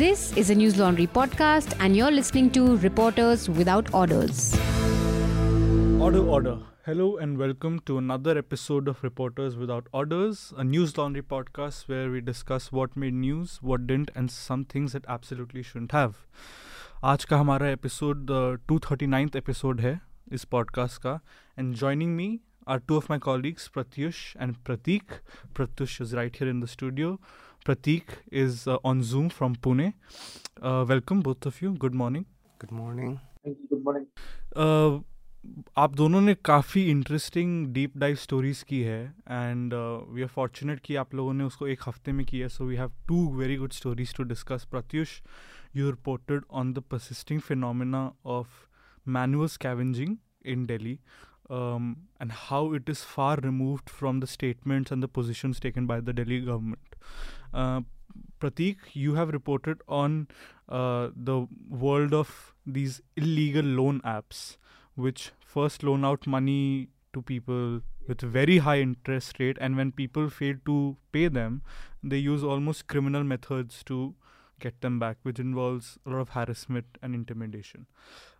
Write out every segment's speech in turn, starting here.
This is a News Laundry podcast, and you're listening to Reporters Without Orders. Order, order. Hello and welcome to another episode of Reporters Without Orders, a news laundry podcast where we discuss what made news, what didn't, and some things that absolutely shouldn't have. आज का हमारा episode two thirty ninth episode है इस podcast का and joining me are two of my colleagues Pratyush and Prateek Pratyush is right here in the studio Prateek is on Zoom from Pune welcome both of you good morning Good morning. Good morning uh, आप दोनों ने काफ़ी interesting deep dive stories की है and we are fortunate कि आप लोगों ने उसको एक हफ़्ते में किया so we have two very good stories to discuss Pratyush you reported on the persisting phenomena of manual scavenging in Delhi um, and how it is far removed from the statements and the positions taken by the Delhi government. Uh, Pratik, you have reported on uh, the world of these illegal loan apps, which first loan out money to people with very high interest rate, and when people fail to pay them, they use almost criminal methods to get them back, which involves a lot of harassment and intimidation.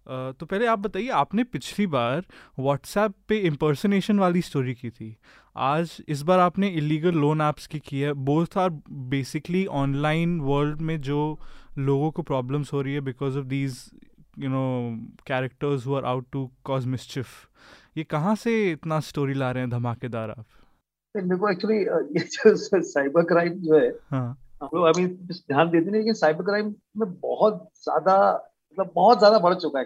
Uh, तो पहले आप बताइए आपने पिछली बार WhatsApp पे impersonation वाली story की थी आज इस बार आपने इलीगल लोन ऐप्स की की है। Both are basically online world में जो लोगों को प्रॉब्लम्स हो रही है because of these you know characters who are out to cause mischief ये कहाँ से इतना स्टोरी ला रहे हैं धमाकेदार आप? को एक्चुअली ये जो साइबर क्राइम जो है हाँ। हम लोग अभी ध्यान देते नहीं लेकिन साइबर क्राइम में बहुत ज़्यादा मतलब बहुत ज़्यादा बढ़ चुका है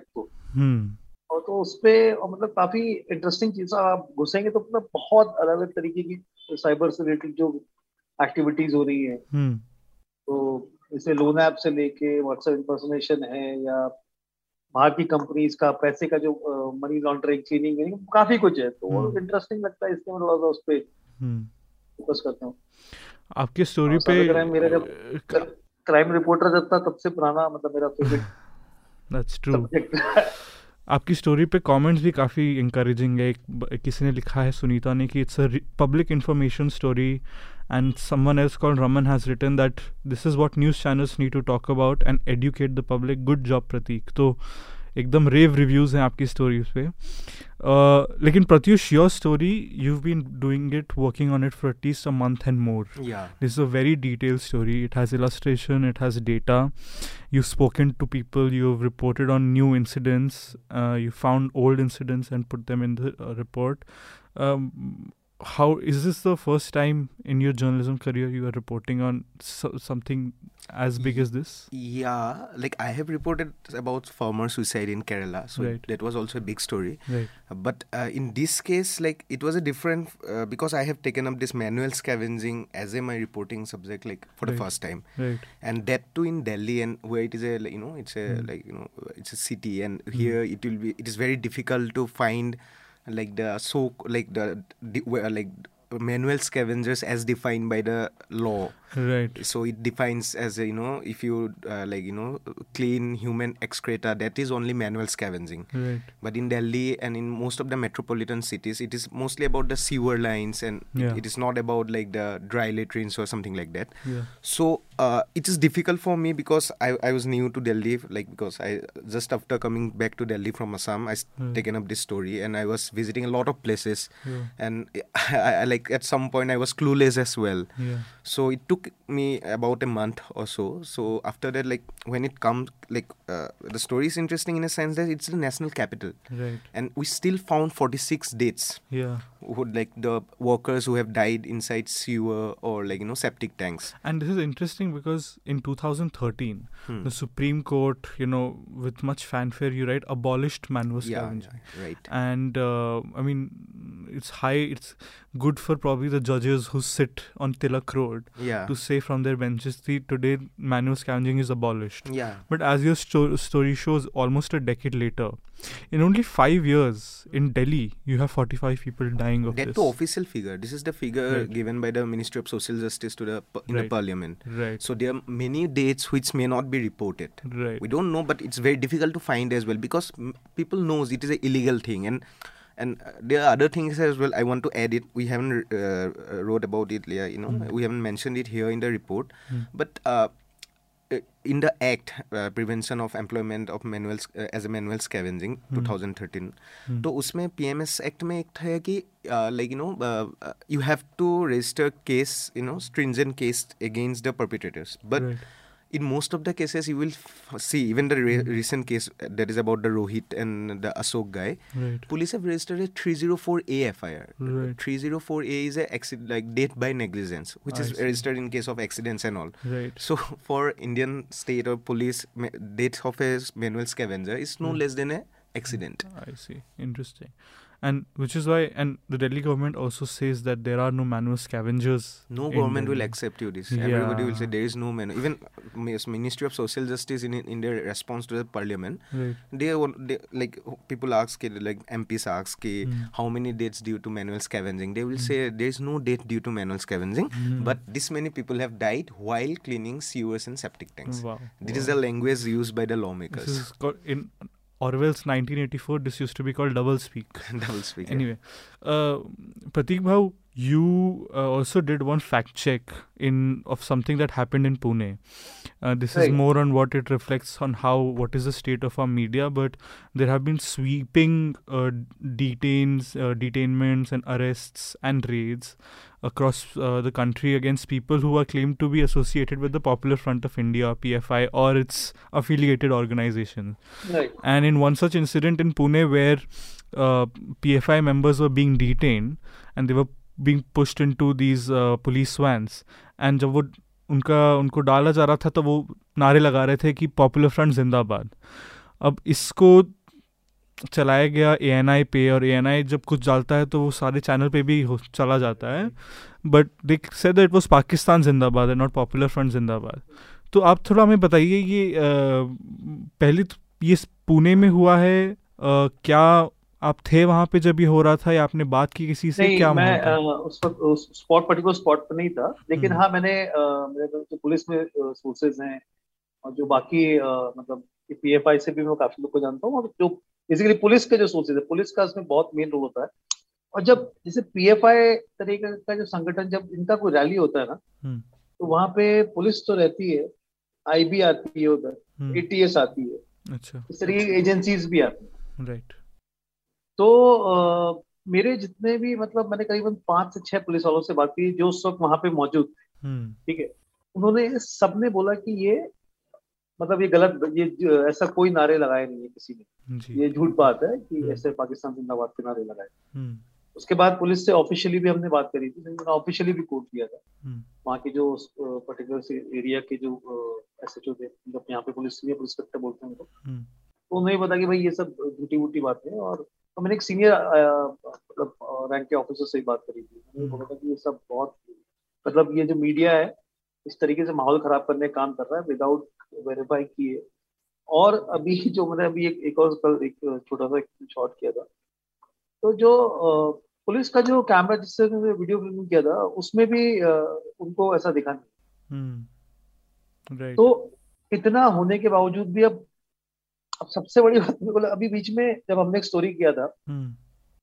हम्म। और तो उस पे और मतलब काफ़ी इंटरेस्टिंग चीज़ आप घुसेंगे तो मतलब बहुत अलग अलग तरीके की साइबर से रिलेटेड जो एक्टिविटीज़ हो रही है। हम्म। तो इसे लोन ऐप से लेके व्हाट्सएप इंपर्सनेशन है या बाहर की कंपनीज़ का पैसे का जो मनी लॉन्ड्रिंग क्लीनिंग काफ़ी कुछ है। तो हम्म। इंटरेस्टिंग लगता है इसलिए मैं थोड़ा सा उस पर हम्म। फोकस करता हूँ। आपकी स्टोरी पे मेरा जब क्राइम रिपोर्टर जब था तब से पुराना मतलब मेरा फेवरेट दैट्स ट्रू आपकी स्टोरी पे कमेंट्स भी काफ़ी इंकरेजिंग है। एक किसी ने लिखा है सुनीता ने कि it's a public information story and someone else called Raman has written that this is what news channels need to talk about and educate the public good job Prateek तो एकदम रेव रिव्यूज़ हैं आपकी story पे। लेकिन Pratyush your story you been doing it working on it for at least a month and more this is a very detail story it has illustration it has data you spoken to people you have reported on new incidents you found old incidents and put them in the report how is this the first time in your journalism career you are reporting on so, something as big as this? Yeah, like I have reported about farmer suicide in Kerala, so Right. that was also a big story. Right. But uh, in this case, like it was a different uh, because I have taken up this manual scavenging as a my reporting subject, like for the Right. first time, Right. and that too in Delhi, and where it is a you know it's a Hmm. like you know it's a city, and here it will be it is very difficult to find like the so like the, the like manual scavengers as defined by the law Right. so it defines as you know if you uh, like you know clean human excreta that is only manual scavenging Right. but in delhi and in most of the metropolitan cities it is mostly about the sewer lines and it- Yeah. it is not about like the dry latrines or something like that Yeah. so uh, it is difficult for me because I, I was new to delhi like because i just after coming back to delhi from assam i Hmm. taken up this story and i was visiting a lot of places Yeah. and I, I like at some point i was clueless as well Yeah. so it took me about a month or so so after that like when it comes like uh, the story is interesting in a sense that it's the national capital Right. and we still found 46 deaths Yeah. who like the workers who have died inside sewer or like you know septic tanks And this is interesting because in 2013, Hmm. the Supreme Court, you know, with much fanfare, you write, abolished manual yeah, scavenging. yeah, right And uh, I mean, it's high, it's good for probably the judges who sit on Tilak Road yeah to say from their benches, see, today manual scavenging is abolished. yeah But as your sto- story shows, almost a decade later, in only five years in Delhi, you have 45 people dying of that this. That's the official figure this is the figure Right. given by the ministry of social justice to the in Right. the parliament Right. so there are many dates which may not be reported right. we don't know but it's very difficult to find as well because m- people knows it is a illegal thing and and uh, there are other things as well i want to add it we haven't uh, uh, wrote about it yeah, you know Mm. we haven't mentioned it here in the report Mm. but uh, uh, in the act uh, prevention of employment of manual uh, as a manual scavenging 2013 तो उसमें PMS act में एक था कि like you know you have to register case you know stringent case against the perpetrators but Right. in most of the cases you will f- see even the re- recent case uh, that is about the Rohit and the Ashok guy Right. police have registered a 304A FIR. Right. 304A is a accident like death by negligence, which I is see. registered in case of accidents and all. Right. So for Indian state or police, ma- death of a manual scavenger is no Hmm. less than a accident. I see. Interesting. And which is why, and the Delhi government also says that there are no manual scavengers. No government will accept you this. Everybody will say there is no manual. Even Ministry of Social Justice in in their response to the Parliament, Right. they, they like people ask like MPs ask कि Hmm. how many deaths due to manual scavenging. They will say there is no death due to manual scavenging, Hmm. but this many people have died while cleaning sewers and septic tanks. Wow. This is the language used by the This lawmakers. is called in Orwell's 1984. This used to be called double speak. Double speak. Anyway, uh, Pratik Bhau, you uh, also did one fact check in of something that happened in Pune. Uh, this is more on what it reflects on how what is the state of our media, but there have been sweeping uh, detains, uh, detainments, and arrests and raids across uh, the country against people who are claimed to be associated with the Popular Front of India (PFI) or its affiliated organizations. Right. And in one such incident in Pune, where uh, PFI members were being detained and they were pushed into these uh, police vans, and जब वो उनका उनको डाला जा रहा था तो वो नारे लगा रहे थे कि पॉपुलर फ्रंट जिंदाबाद। अब इसको चलाया गया ए एन आई पे और ए एन आई जब कुछ डालता है तो वो सारे चैनल पे भी चला जाता है। But they said that was Pakistan जिंदाबाद है नॉट पॉपुलर फ्रंट जिंदाबाद। तो आप थोड़ा हमें बताइए ये अ, पहले तो ये पुणे में हुआ है अ, क्या आप थे वहाँ पे जब ये हो रहा था या आपने बात की किसी से? नहीं क्या मैं था? उस वक्त उस स्पॉट पर्टिकुलर स्पॉट पर नहीं था। लेकिन हम्म। हाँ मैंने अ, मेरे तो जो पुलिस में सोर्सेज हैं और जो बाकी अ, मतलब पीएफआई से भी मैं काफ़ी लोग को जानता हूँ और जो बेसिकली पुलिस के जो सोर्सेज है पुलिस का इसमें बहुत मेन रोल होता है। और जब जैसे पीएफआई तरीके का जो संगठन जब इनका कोई रैली होता है ना हम्म। तो वहाँ पे पुलिस तो रहती है आईबी आती है उधर हम्म, एटीएस आती है। अच्छा। इस तरीके की एजेंसीज भी आती है। राइट तो मेरे जितने भी मतलब मैंने करीबन पाँच से छह पुलिस वालों से बात की जो उस वक्त वहाँ पे मौजूद थे हम्म। ठीक है? उन्होंने सबने बोला कि ये मतलब ये गलत ये ऐसा कोई नारे लगाए नहीं है किसी ने। ये झूठ बात है कि हम्म। ऐसे पाकिस्तान जिंदाबाद के नारे लगाए। हम्म। उसके बाद पुलिस से ऑफिशियली भी हमने बात करी थी उन्होंने ऑफिशियली भी कोर्ट किया था। वहाँ के जो पर्टिकुलर एरिया के जो एस एच ओ थे मतलब यहाँ पे पुलिस पुलिस बोलते हैं उनको। तो उन्हें पता कि भाई ये सब झूठी वूठी बातें हैं और तो मैंने एक सीनियर मतलब रैंक के ऑफिसर से ही बात करी थी। उन्होंने बोला था कि ये सब बहुत मतलब ये जो मीडिया है इस तरीके से माहौल खराब करने का काम कर रहा है विदाउट वेरीफाई किए। और अभी जो मैंने अभी एक, एक और कल एक छोटा सा शॉट किया था। तो जो पुलिस का जो कैमरा जिससे वीडियो फ़िल्म किया था उसमें भी उनको ऐसा दिखा नहीं। हम्म। तो इतना होने के बावजूद भी अब अब सबसे बड़ी बात को अभी बीच में जब हमने एक स्टोरी किया था हम्म।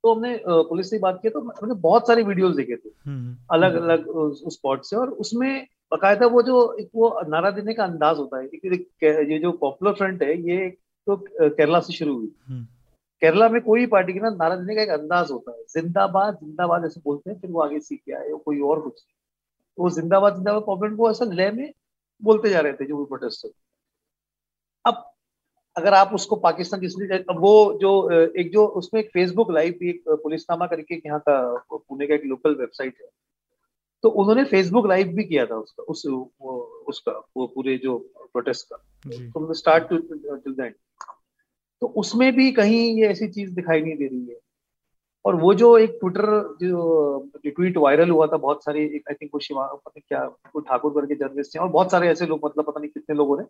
तो हमने पुलिस से बात किया तो मैंने बहुत सारे वीडियोस देखे थे। हम्म। अलग अलग उस स्पॉट से और उसमें बकायदा वो जो एक वो नारा देने का अंदाज होता है ये जो पॉपुलर फ्रंट है ये तो केरला से शुरू हुई। हम्म। केरला में कोई पार्टी के ना नारा देने का एक अंदाज होता है। जिंदाबाद जिंदाबाद ऐसे बोलते हैं फिर वो आगे सीख के आए वो कोई और कुछ। तो वो जिंदाबाद जिंदाबाद पॉपुलर को ऐसा लय में बोलते जा रहे थे जो भी प्रोटेस्ट अब अगर आप उसको पाकिस्तान जिसने अब वो जो एक जो उसमें एक फेसबुक लाइव भी एक पुलिसनामा करके यहाँ का पुणे का एक लोकल वेबसाइट है। तो उन्होंने फेसबुक लाइव भी किया था उसका उस वो, उसका वो पूरे जो प्रोटेस्ट का। From the start to till the end तो उसमें भी कहीं ये ऐसी चीज़ दिखाई नहीं दे रही है। और वो जो एक ट्विटर जो ट्वीट वायरल हुआ था बहुत सारे आई थिंक वो शिवा पता नहीं क्या कोई ठाकुर वर्ग के जर्नलिस्ट थे और बहुत सारे ऐसे लोग मतलब पता नहीं कितने लोगों ने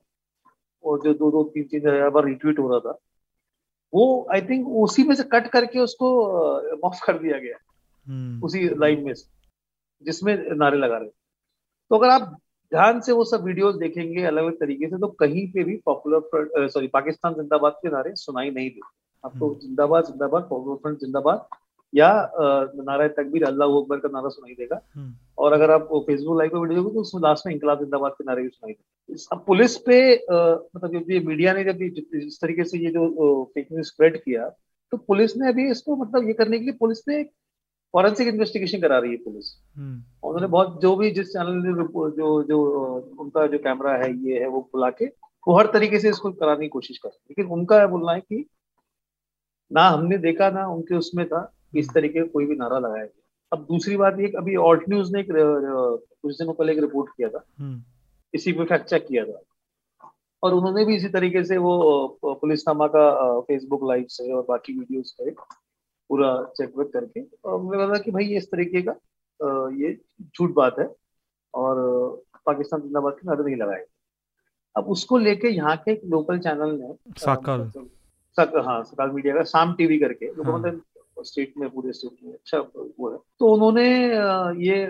और जो दो दो तीन तीन हज़ार बार रिट्वीट हो रहा था वो आई थिंक उसी में से कट करके उसको माफ़ कर दिया गया। हम्म। उसी लाइन में से जिसमें नारे लगा रहे। तो अगर आप ध्यान से वो सब वीडियोस देखेंगे अलग अलग तरीके से तो कहीं पे भी पॉपुलर सॉरी पाकिस्तान जिंदाबाद के नारे सुनाई नहीं देते। आपको हम्म। जिंदाबाद जिंदाबाद पॉपुलर फ्रंट जिंदाबाद या नारा तकबीर अल्लाह अकबर का नारा सुनाई देगा। हम्म, और अगर आप फेसबुक लाइव का वीडियो देखो तो उसमें लास्ट में इंकलाब जिंदाबाद के नारे भी सुनाई अब पुलिस पे मतलब जब ये मीडिया ने जब जिस तरीके से ये जो फेक न्यूज़ स्प्रेड किया तो पुलिस ने अभी इसको मतलब ये करने के लिए पुलिस ने फॉरेंसिक इन्वेस्टिगेशन करा रही है पुलिस। हम्म, उन्होंने बहुत जो भी जिस चैनल ने जो जो उनका जो कैमरा है ये है वो बुला के वो हर तरीके से इसको कराने की कोशिश कर रहे लेकिन उनका बोलना है कि ना हमने देखा ना उनके उसमें था इस तरीके का कोई भी नारा लगाया गया। अब दूसरी बात ये अभी ऑल्ट न्यूज़ ने एक, कुछ दिनों पहले एक रिपोर्ट किया था। हम्म, इसी पे फैक्ट चेक किया था। और उन्होंने भी इसी तरीके से वो अ, पुलिसनामा का फेसबुक लाइव से और बाकी वीडियोस पे पूरा चेक वेक करके और मुझे लगा कि भाई ये इस तरीके का ये झूठ बात है और पाकिस्तान जिंदाबाद के नारे नहीं लगाए अब उसको लेके यहाँ के एक लोकल चैनल ने अ, साकल। मतलब- सक, हाँ सकाल मीडिया का साम टीवी करके हाँ। स्टेट में पूरे स्टेट में। अच्छा वो है। तो उन्होंने ये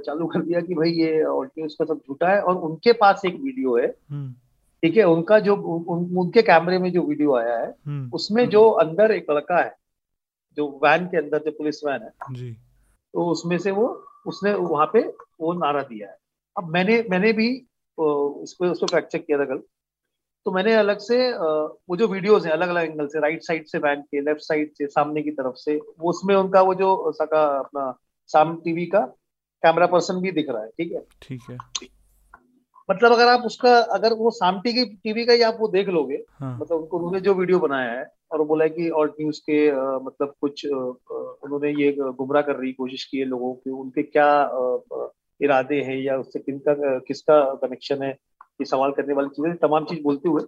चालू कर दिया कि भाई ये और उसका सब झूठा है और उनके पास एक वीडियो है। हम्म, ठीक है उनका जो उन, उन- उनके कैमरे में जो वीडियो आया है हम्म, उसमें जो अंदर एक लड़का है जो वैन के अंदर जो पुलिस वैन है जी। तो उसमें से वो उसने वहाँ पे वो नारा दिया है। अब मैंने मैंने भी उसको उसको फैक्ट चेक किया था कल। तो मैंने अलग से वो जो वीडियोस हैं अलग अलग एंगल से राइट साइड से वैन के लेफ़्ट साइड से सामने की तरफ़ से वो उसमें उनका वो जो सका अपना साम टीवी का कैमरा पर्सन भी दिख रहा है ठीक है? ठीक है। मतलब अगर आप उसका अगर वो साम टीवी टीवी का ही आप वो देख लोगे हाँ। मतलब उनको उन्होंने जो वीडियो बनाया है और वो बोला है कि ऑल्ट न्यूज़ के अ, मतलब कुछ उन्होंने ये गुमराह कर रही कोशिश की है लोगों की उनके क्या अ, इरादे हैं या उससे किनका किसका कनेक्शन है ये सवाल करने वाली चीज़ें तमाम चीज़ बोलते हुए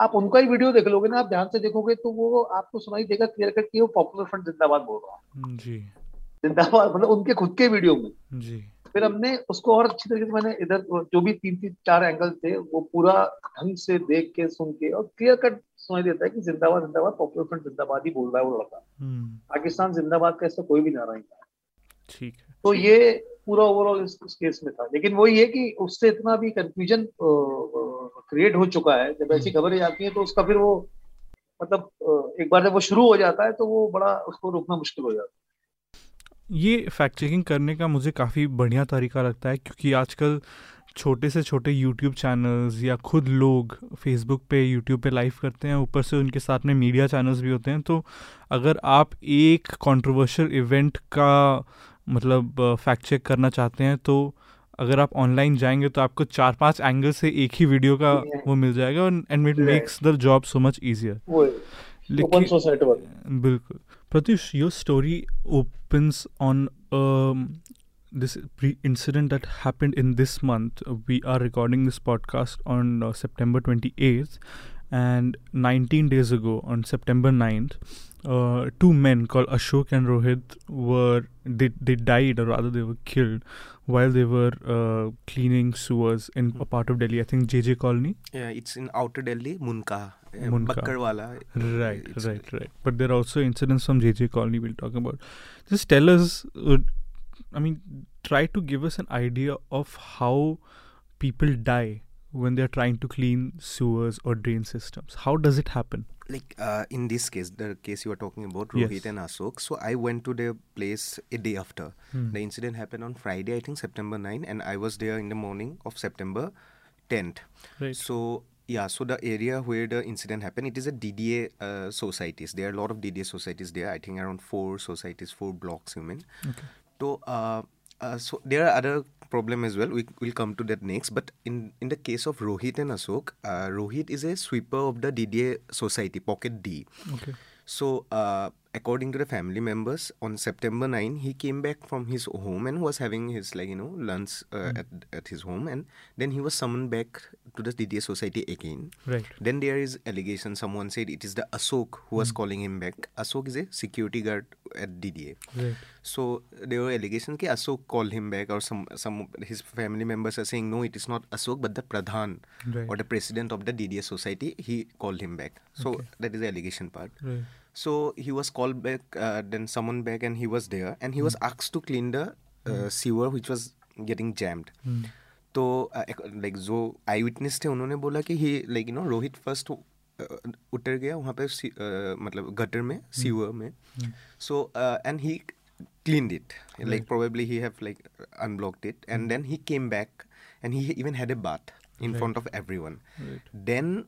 आप उनका ही वीडियो देख लोगे ना आप ध्यान से देखोगे तो वो आपको सुनाई देगा क्लियर कट कि वो पॉपुलर फ्रंट जिंदाबाद बोल रहा है। जी। जिंदाबाद मतलब उनके खुद के वीडियो में। जी। फिर हमने उसको और अच्छी तरीके से मैंने इधर जो भी तीन तीन चार एंगल थे वो पूरा ढंग से देख के सुन के और क्लियर कट सुनाई देता है कि जिंदाबाद जिंदाबाद पॉपुलर फ्रंट जिंदाबाद ही बोल रहा है वो लड़का। हम्म, पाकिस्तान जिंदाबाद का ऐसा कोई भी नारा नहीं था। ठीक है। तो ये पूरा ओवरऑल इस, इस केस में था। लेकिन वही है कि उससे इतना भी कंफ्यूजन क्रिएट हो चुका है जब ऐसी खबरें आती हैं तो उसका फिर वो मतलब एक बार जब वो शुरू हो जाता है तो वो बड़ा उसको रोकना मुश्किल हो जाता है। ये फैक्ट चेकिंग करने का मुझे काफ़ी बढ़िया तरीका लगता है क्योंकि आजकल छोटे से छोटे यूट्यूब चैनल्स या खुद लोग फेसबुक पे यूट्यूब पे लाइव करते हैं ऊपर से उनके साथ में मीडिया चैनल्स भी होते हैं तो अगर आप एक कंट्रोवर्शियल इवेंट का मतलब फैक्ट चेक करना चाहते हैं तो अगर आप ऑनलाइन जाएँगे तो आपको चार पाँच एंगल से एक ही वीडियो का वो मिल जाएगा and it makes the job so much easier बिल्कुल। Pratyush your story opens on this incident that happened in this month we are recording this podcast on September twenty eighth and nineteen days ago on September ninth uh, two men called Ashok and Rohit were they they died or rather they were killed while they were uh, cleaning sewers in a part of Delhi. I think JJ Colony. Yeah, it's in outer Delhi, Munka, uh, Munka. Bakkarwala. Right, It's- right, right. But there are also incidents from JJ Colony we'll talk about. Just tell us, uh, I mean, try to give us an idea of how people die when they're trying to clean sewers or drain systems. How does it happen? Like uh, in this case, the case you are talking about, Yes. Rohit and Ashok. So I went to their place a day after. Hmm. The incident happened on Friday, I think September 9, and I was there in the morning of September 10th. Right. So yeah, so the area where the incident happened, it is a DDA uh, societies. There are a lot of DDA societies there. I think around four societies, four blocks, you mean. Okay. So uh, uh, so there are other problem as well. We will come to that next. But in in the case of Rohit and Ashok, uh, Rohit is a sweeper of the DDA society, Pocket D. Okay. So, uh, according to the family members, on September 9, he came back from his home and was having his, like, you know, lunch uh, at, at his home. And then he was summoned back to the DDA society again. Right. Then there is allegation. Someone said it is the Asok who was calling him back. Asok is a security guard at DDA. Right. So there were allegations that Asok called him back, or some some his family members are saying no, it is not Asok, but the Pradhan Right. or the president of the DDA society. He called him back. So Okay. that is the allegation part. Right. so he was called back uh, then summoned back and he was there. And he mm. was hmm. asked to clean the uh, mm. sewer which was getting jammed. Mm. तो uh, like जो eyewitness थे उन्होंने बोला कि he like you know Rohit first उतर गया वहाँ पे uh, मतलब गटर में hmm. सीवर में। So and he clean it like probably he have like unblocked it and then he came back and he even had a bath in front of everyone then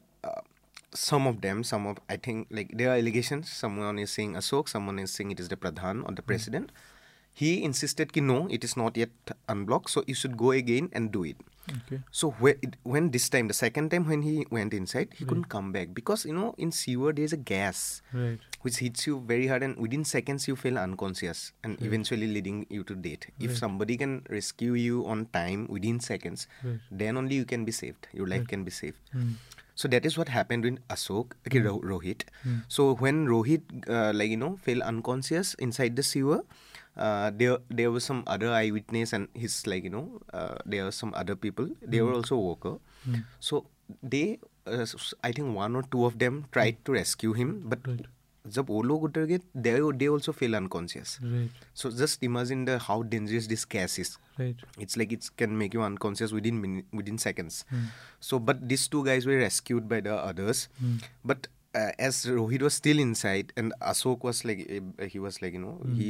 some of them some of i think like there are allegations someone is saying ashok someone is saying it is the pradhan or the president he insisted ki no it is not yet unblocked so you should go again and do it Okay. so when, it, when this time the second time when he went inside he Right. couldn't come back because you know in sewer there is a gas Right. which hits you very hard and within seconds you feel unconscious and Right. eventually leading you to death if somebody can rescue you on time within seconds then only you can be saved your life can be saved Hmm. So that is what happened with ashok okay, Hmm. Ro- rohit Hmm. so when rohit uh, like you know fell unconscious inside the sewer uh, there there was some other eyewitness and his like you know uh, there were some other people they were also worker Hmm. so they uh, i think one or two of them tried to rescue him but Right. जब वो लोग उतर गए they they also feel unconscious Right. so just imagine the how dangerous this gas is Right. it's like it can make you unconscious within minute, within seconds Hmm. so but these two guys were rescued by the others Hmm. but uh, as rohit was still inside and ashok was like uh, he was like you know Hmm. he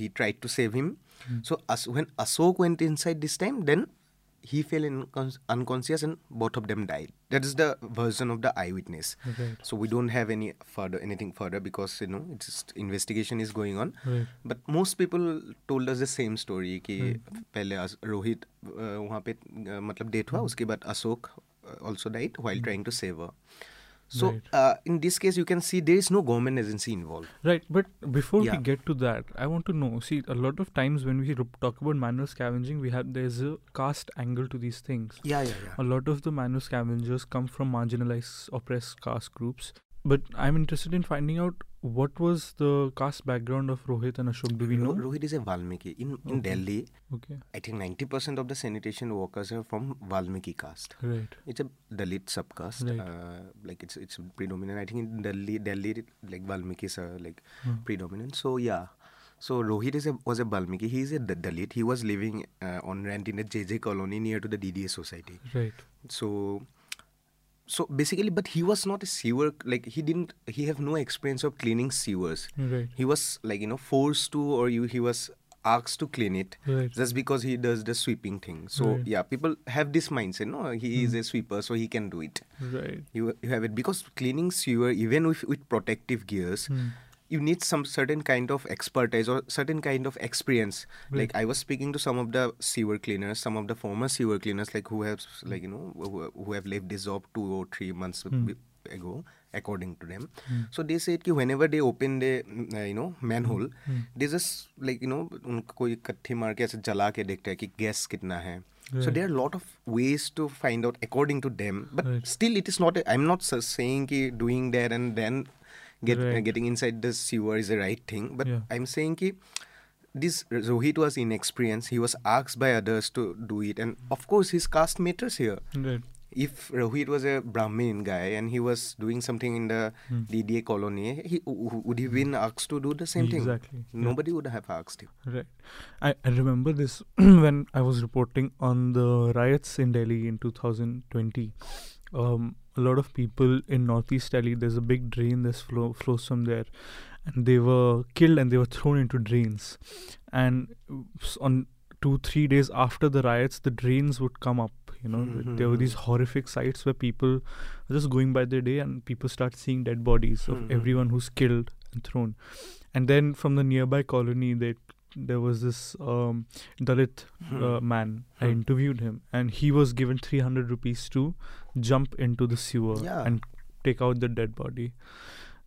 he tried to save him Hmm. so as, when ashok went inside this time then he fell in unconscious and both of them died that is the version of the eyewitness Right. so we don't have any further anything further because you know it's just investigation is going on Right. but most people told us the same story कि Hmm. पहले अस- रोहित अ, वहाँ पे अ, मतलब death हुआ उसके बाद Ashok also died while trying to save her so Right. uh, in this case you can see there is no government agency involved Right, but before Yeah. we get to that, I want to know. See, a lot of times when we talk about manual scavenging, we have there's a caste angle to these things. yeah yeah yeah A lot of the manual scavengers come from marginalized, oppressed caste groups. But I'm interested in finding out what was the caste background of Rohit and Ashok. Do we know? Rohit is a Valmiki in in Okay. Delhi Okay, I think 90% of the sanitation workers are from Valmiki caste right, it's a Dalit subcaste Right. uh, like it's it's predominant I think in Delhi Delhi like Valmikis are like Hmm. predominant. So yeah, so Rohit is a, was a Balmiki. He is a D- Dalit. He was living uh, on rent in a JJ colony near to the DDA society. right, So, so basically, but he was not a sewer. Like he didn't. He have no experience of cleaning sewers. right, He was like you know forced to, or you he was asked to clean it right. just because he does the sweeping thing. So Right. yeah, people have this mindset. No, he is a sweeper, so he can do it. Right. You, you have it because cleaning sewer, even with, with protective gears, Hmm you need some certain kind of expertise or certain kind of experience. Like Right. I was speaking to some of the sewer cleaners, some of the former sewer cleaners, like who have like you know who, who have left this job two or three months Hmm. b- ago, according to them. Hmm. So they said कि whenever they open the mm, uh, you know manhole, Hmm. they just like you know उनको कोई कट्ठी मार के ऐसे जला के देखते हैं कि गैस कितना है. So Right. there are a lot of ways to find out according to them, but Right. still it is not. A, I'm not s- saying ki doing that and then get uh, getting inside the sewer is the right thing. But Yeah. I'm saying ki this Rohit was inexperienced. He was asked by others to do it, and of course his caste matters here. Right. If Rohit was a Brahmin guy and he was doing something in the Hmm. DDA colony, he would he been asked to do the same thing? Exactly. yeah. Nobody would have asked him. Right. I, I remember this when I was reporting on the riots in Delhi in 2020. Um, a lot of people in Northeast Delhi, there's a big drain that flow, flows from there, and they were killed and they were thrown into drains. And on two, three days after the riots, the drains would come up. You know, there were Mhm. these horrific sites where people are just going by their day and people start seeing dead bodies of Mhm. everyone who's killed and thrown. And then from the nearby colony, they there was this um, Dalit uh, Hmm. man. I Hmm. interviewed him, and he was given 300 rupees to jump into the sewer Yeah. and take out the dead body.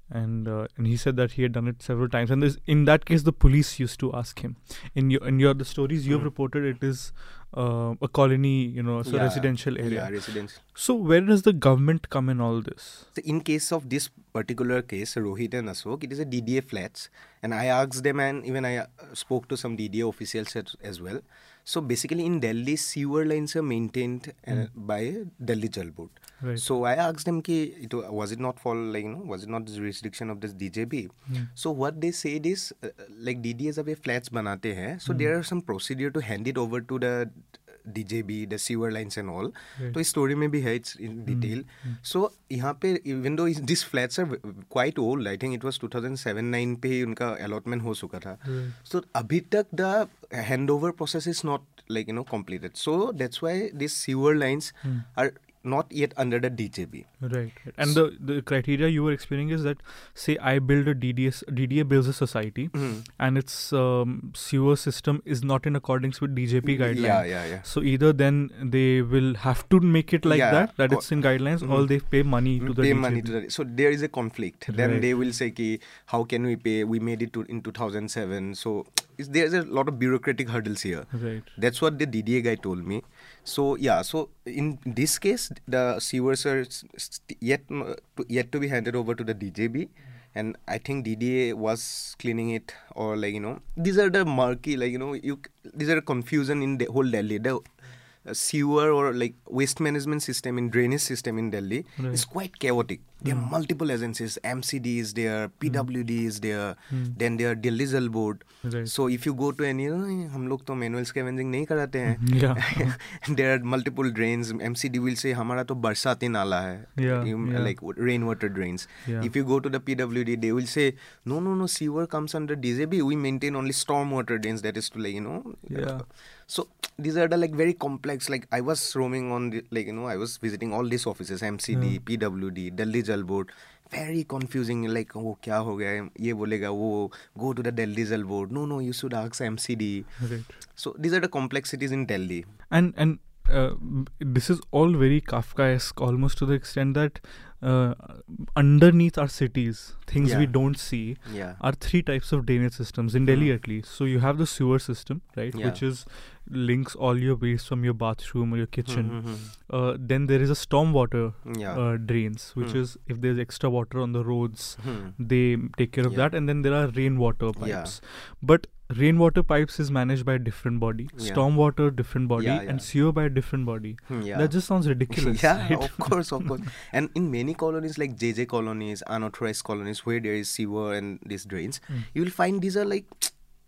And uh, and he said that he had done it several times. And this, in that case, the police used to ask him. In your in your the stories you have Hmm. reported, it is uh, a colony, you know, so Yeah, residential area. Yeah, residential. So where does the government come in all this? So in case of this particular case, Rohit and Ashok, it is a DDA flats, and I asked them, and even I uh, spoke to some DDA officials as, as well. So basically, in Delhi, sewer lines are maintained uh, by Delhi Jal Board. Right. So I asked them, ki, it, was it not fall like you know, was it not the jurisdiction of this DJB? Hmm. So what they said is, uh, like ddas have ये flats बनाते हैं, so mm. there are some procedure to hand it over to the D J B the line and all तो इस story में भी है it's in detail so यहाँ पे even though this flats are quite old I think it was two thousand seven nine पे ही उनका अलॉटमेंट हो चुका था. सो अभी तक the hand over process is not like you know completed so that's why this sewer lines are not yet under the djb Right, right. And the, the criteria you were explaining is that, say, I build a DDS, DDA builds a society, Hmm. and its um, sewer system is not in accordance with DJP guidelines. yeah yeah yeah So either then they will have to make it like Yeah, that, that or- it's in guidelines, or Mhm. they pay money to the pay DJP. money to the so there is a conflict then they will say ki how can we pay we made it to, in 2007 so is, there's a lot of bureaucratic hurdles here Right. That's what the DDA guy told me. So yeah, so in this case, the sewers are yet to, yet to be handed over to the DJB, and I think DDA was cleaning it or like you know these are the murky like you know you these are confusion in the whole Delhi. The uh, sewer or like waste management system in drainage system in Delhi Right. is quite chaotic. There are multiple agencies. MCD is there, PWD is there, Hmm. then there are Delhi Jal Board. Right. So if you go to any, "नहीं, हम लोग तो manual scavenging नहीं कराते हैं Yeah. there are multiple drains mcd will say हमारा तो बरसाती नाला है Yeah, You- yeah. like rainwater drains Yeah. if you go to the pwd they will say no no no sewer comes under djb we maintain only stormwater drains that is to like you know Yeah. so these are the like very complex like i was roaming on the, like you know i was visiting all these offices mcd Yeah. pwd delhi Jal board very confusing like वो क्या हो गया? ये बोलेगा वो गो to the Delhi Jal board no no you should आक्स M C D so these are the complexities in Delhi and and this is all very Kafka almost to the extent that uh, underneath our cities, things we don't see yeah are three types of drainage systems in Delhi Mhm. at least. So you have the sewer system, right, Yeah. which is links all your waste from your bathroom or your kitchen. Mhm, Uh, then there is a stormwater yeah uh, drains, which Hmm. is if there's extra water on the roads, Hmm. they take care of Yeah. that. And then there are rainwater Yeah. pipes. But rainwater pipes is managed by a different body, Yeah. stormwater different body, Yeah, and yeah. sewer by a different body. Hmm, yeah That just sounds ridiculous. yeah right? of course of course and in many colonies like jj colonies unauthorized colonies where there is sewer and these drains Mm. you will find these are like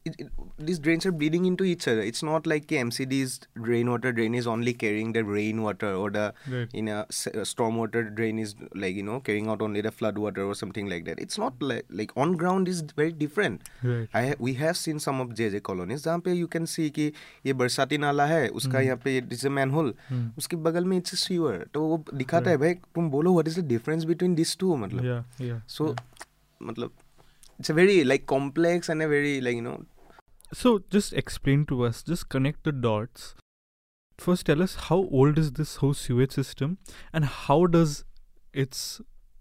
it, it, these drains are bleeding into each other it's not like mcd's rainwater drain is only carrying the rainwater or the Right. in a, a stormwater drain is like you know carrying out only the flood water or something like that it's not like like on ground is very different Right. I we have seen some of JJ colonies जहाँ पे you can see कि ये बरसाती नाला है उसका यहाँ पे इट्स अ मैनहोल Hmm. उसके बगल में इट्स सीवर तो वो दिखाता है भाई तुम बोलो what is the difference between this two मतलब Yeah, yeah. सो मतलब it's a very like complex and a very like you know So just explain to us, just connect the dots. First, tell us how old is this whole sewage system and how does its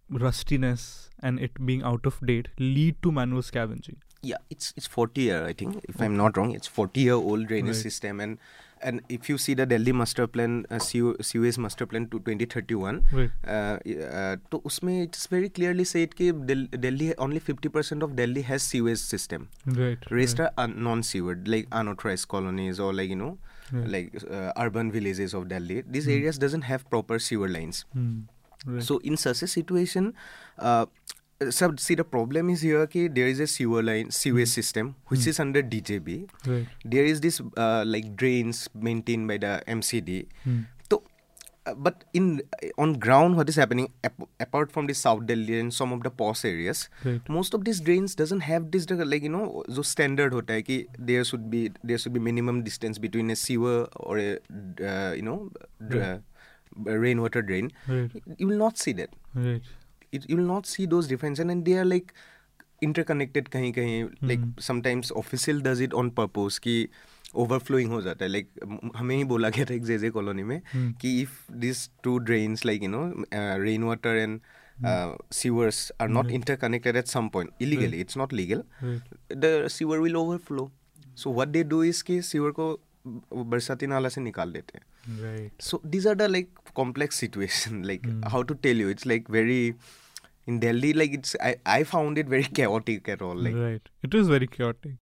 rustiness and it being out of date lead to manual scavenging? yeah it's it's 40 year i think if i'm not wrong it's 40 year old drainage Right. system and and if you see the delhi master plan uh, sewer, sewage master plan to 2031 Right. uh, uh, तो उसमें it's very clearly said कि Del- Delhi only 50% of Delhi has sewage system Right. rest right. are un- non-sewered like unauthorized colonies or like you know Right. like uh, urban villages of Delhi these Hmm. areas doesn't have proper sewer lines Hmm. Right. so in such a situation uh, so see the problem is here कि there is a sewer line sewage system which Hmm. is under DJB right. there is this uh, like drains maintained by the MCD Hmm. so uh, but in on ground what is happening ap- apart from the south delhi and some of the posh areas Right. most of these drains doesn't have this uh, like you know जो standard होता है कि there should be there should be minimum distance between a sewer or a uh, you know Right. uh, rainwater drain Right. you will not see that Right. it you will not see those defence and they are like interconnected कहीं कहीं like sometimes official does it on purpose कि overflowing हो जाता है. Like हमें ही बोला गया था एक जेजे कॉलोनी में hmm. कि if this two drains like you know rain water and sewers are not interconnected at some point illegally it's not legal the sewer will overflow so what they do is कि sewer को बरसाती नाला से निकाल देते हैं. So these are the like complex situation like Mm. how to tell you it's like very in delhi like it's i, I found it very chaotic at all like right. It is very chaotic.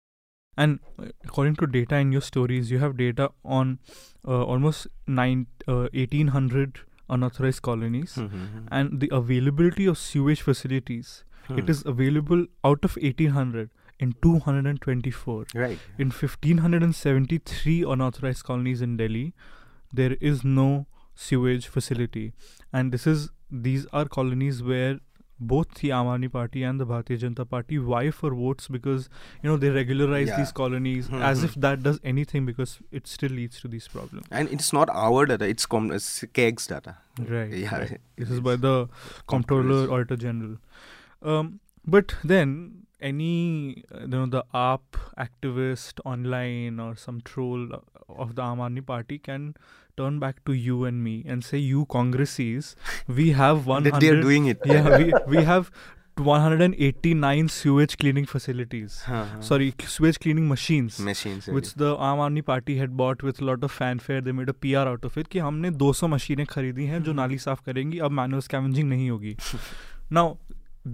And uh, according to data in your stories, you have data on uh, almost nine, uh, 1800 unauthorized colonies. Mhm. And the availability of sewage facilities, Hmm. it is available out of 1800 in 224. right In 1573 unauthorized colonies in Delhi, there is no sewage facility and this is these are colonies where both the Aam Aadmi Party and the Bharatiya Janata Party vie for votes because you know they regularize Yeah. these colonies Hmm, as if that does anything because it still leads to these problems. And it's not our data; it's com- it's KEGS data. Right. Yeah, right. This is by the Comptroller Auditor General. Um, but then any you know the AAP activist online or some troll of the Aam Aadmi Party can turn back to you and me and say you Congresses we have 100 That they're doing it. yeah we we have 189 sewage cleaning facilities Huh, sorry sewage cleaning machines machines. which the Aam Aadmi Party had bought with a lot of fanfare they made a PR out of it कि हमने 200 मशीनें खरीदी हैं जो Hmm. नाली साफ़ करेंगी अब मैनुअल स्कैवेंजिंग नहीं होगी now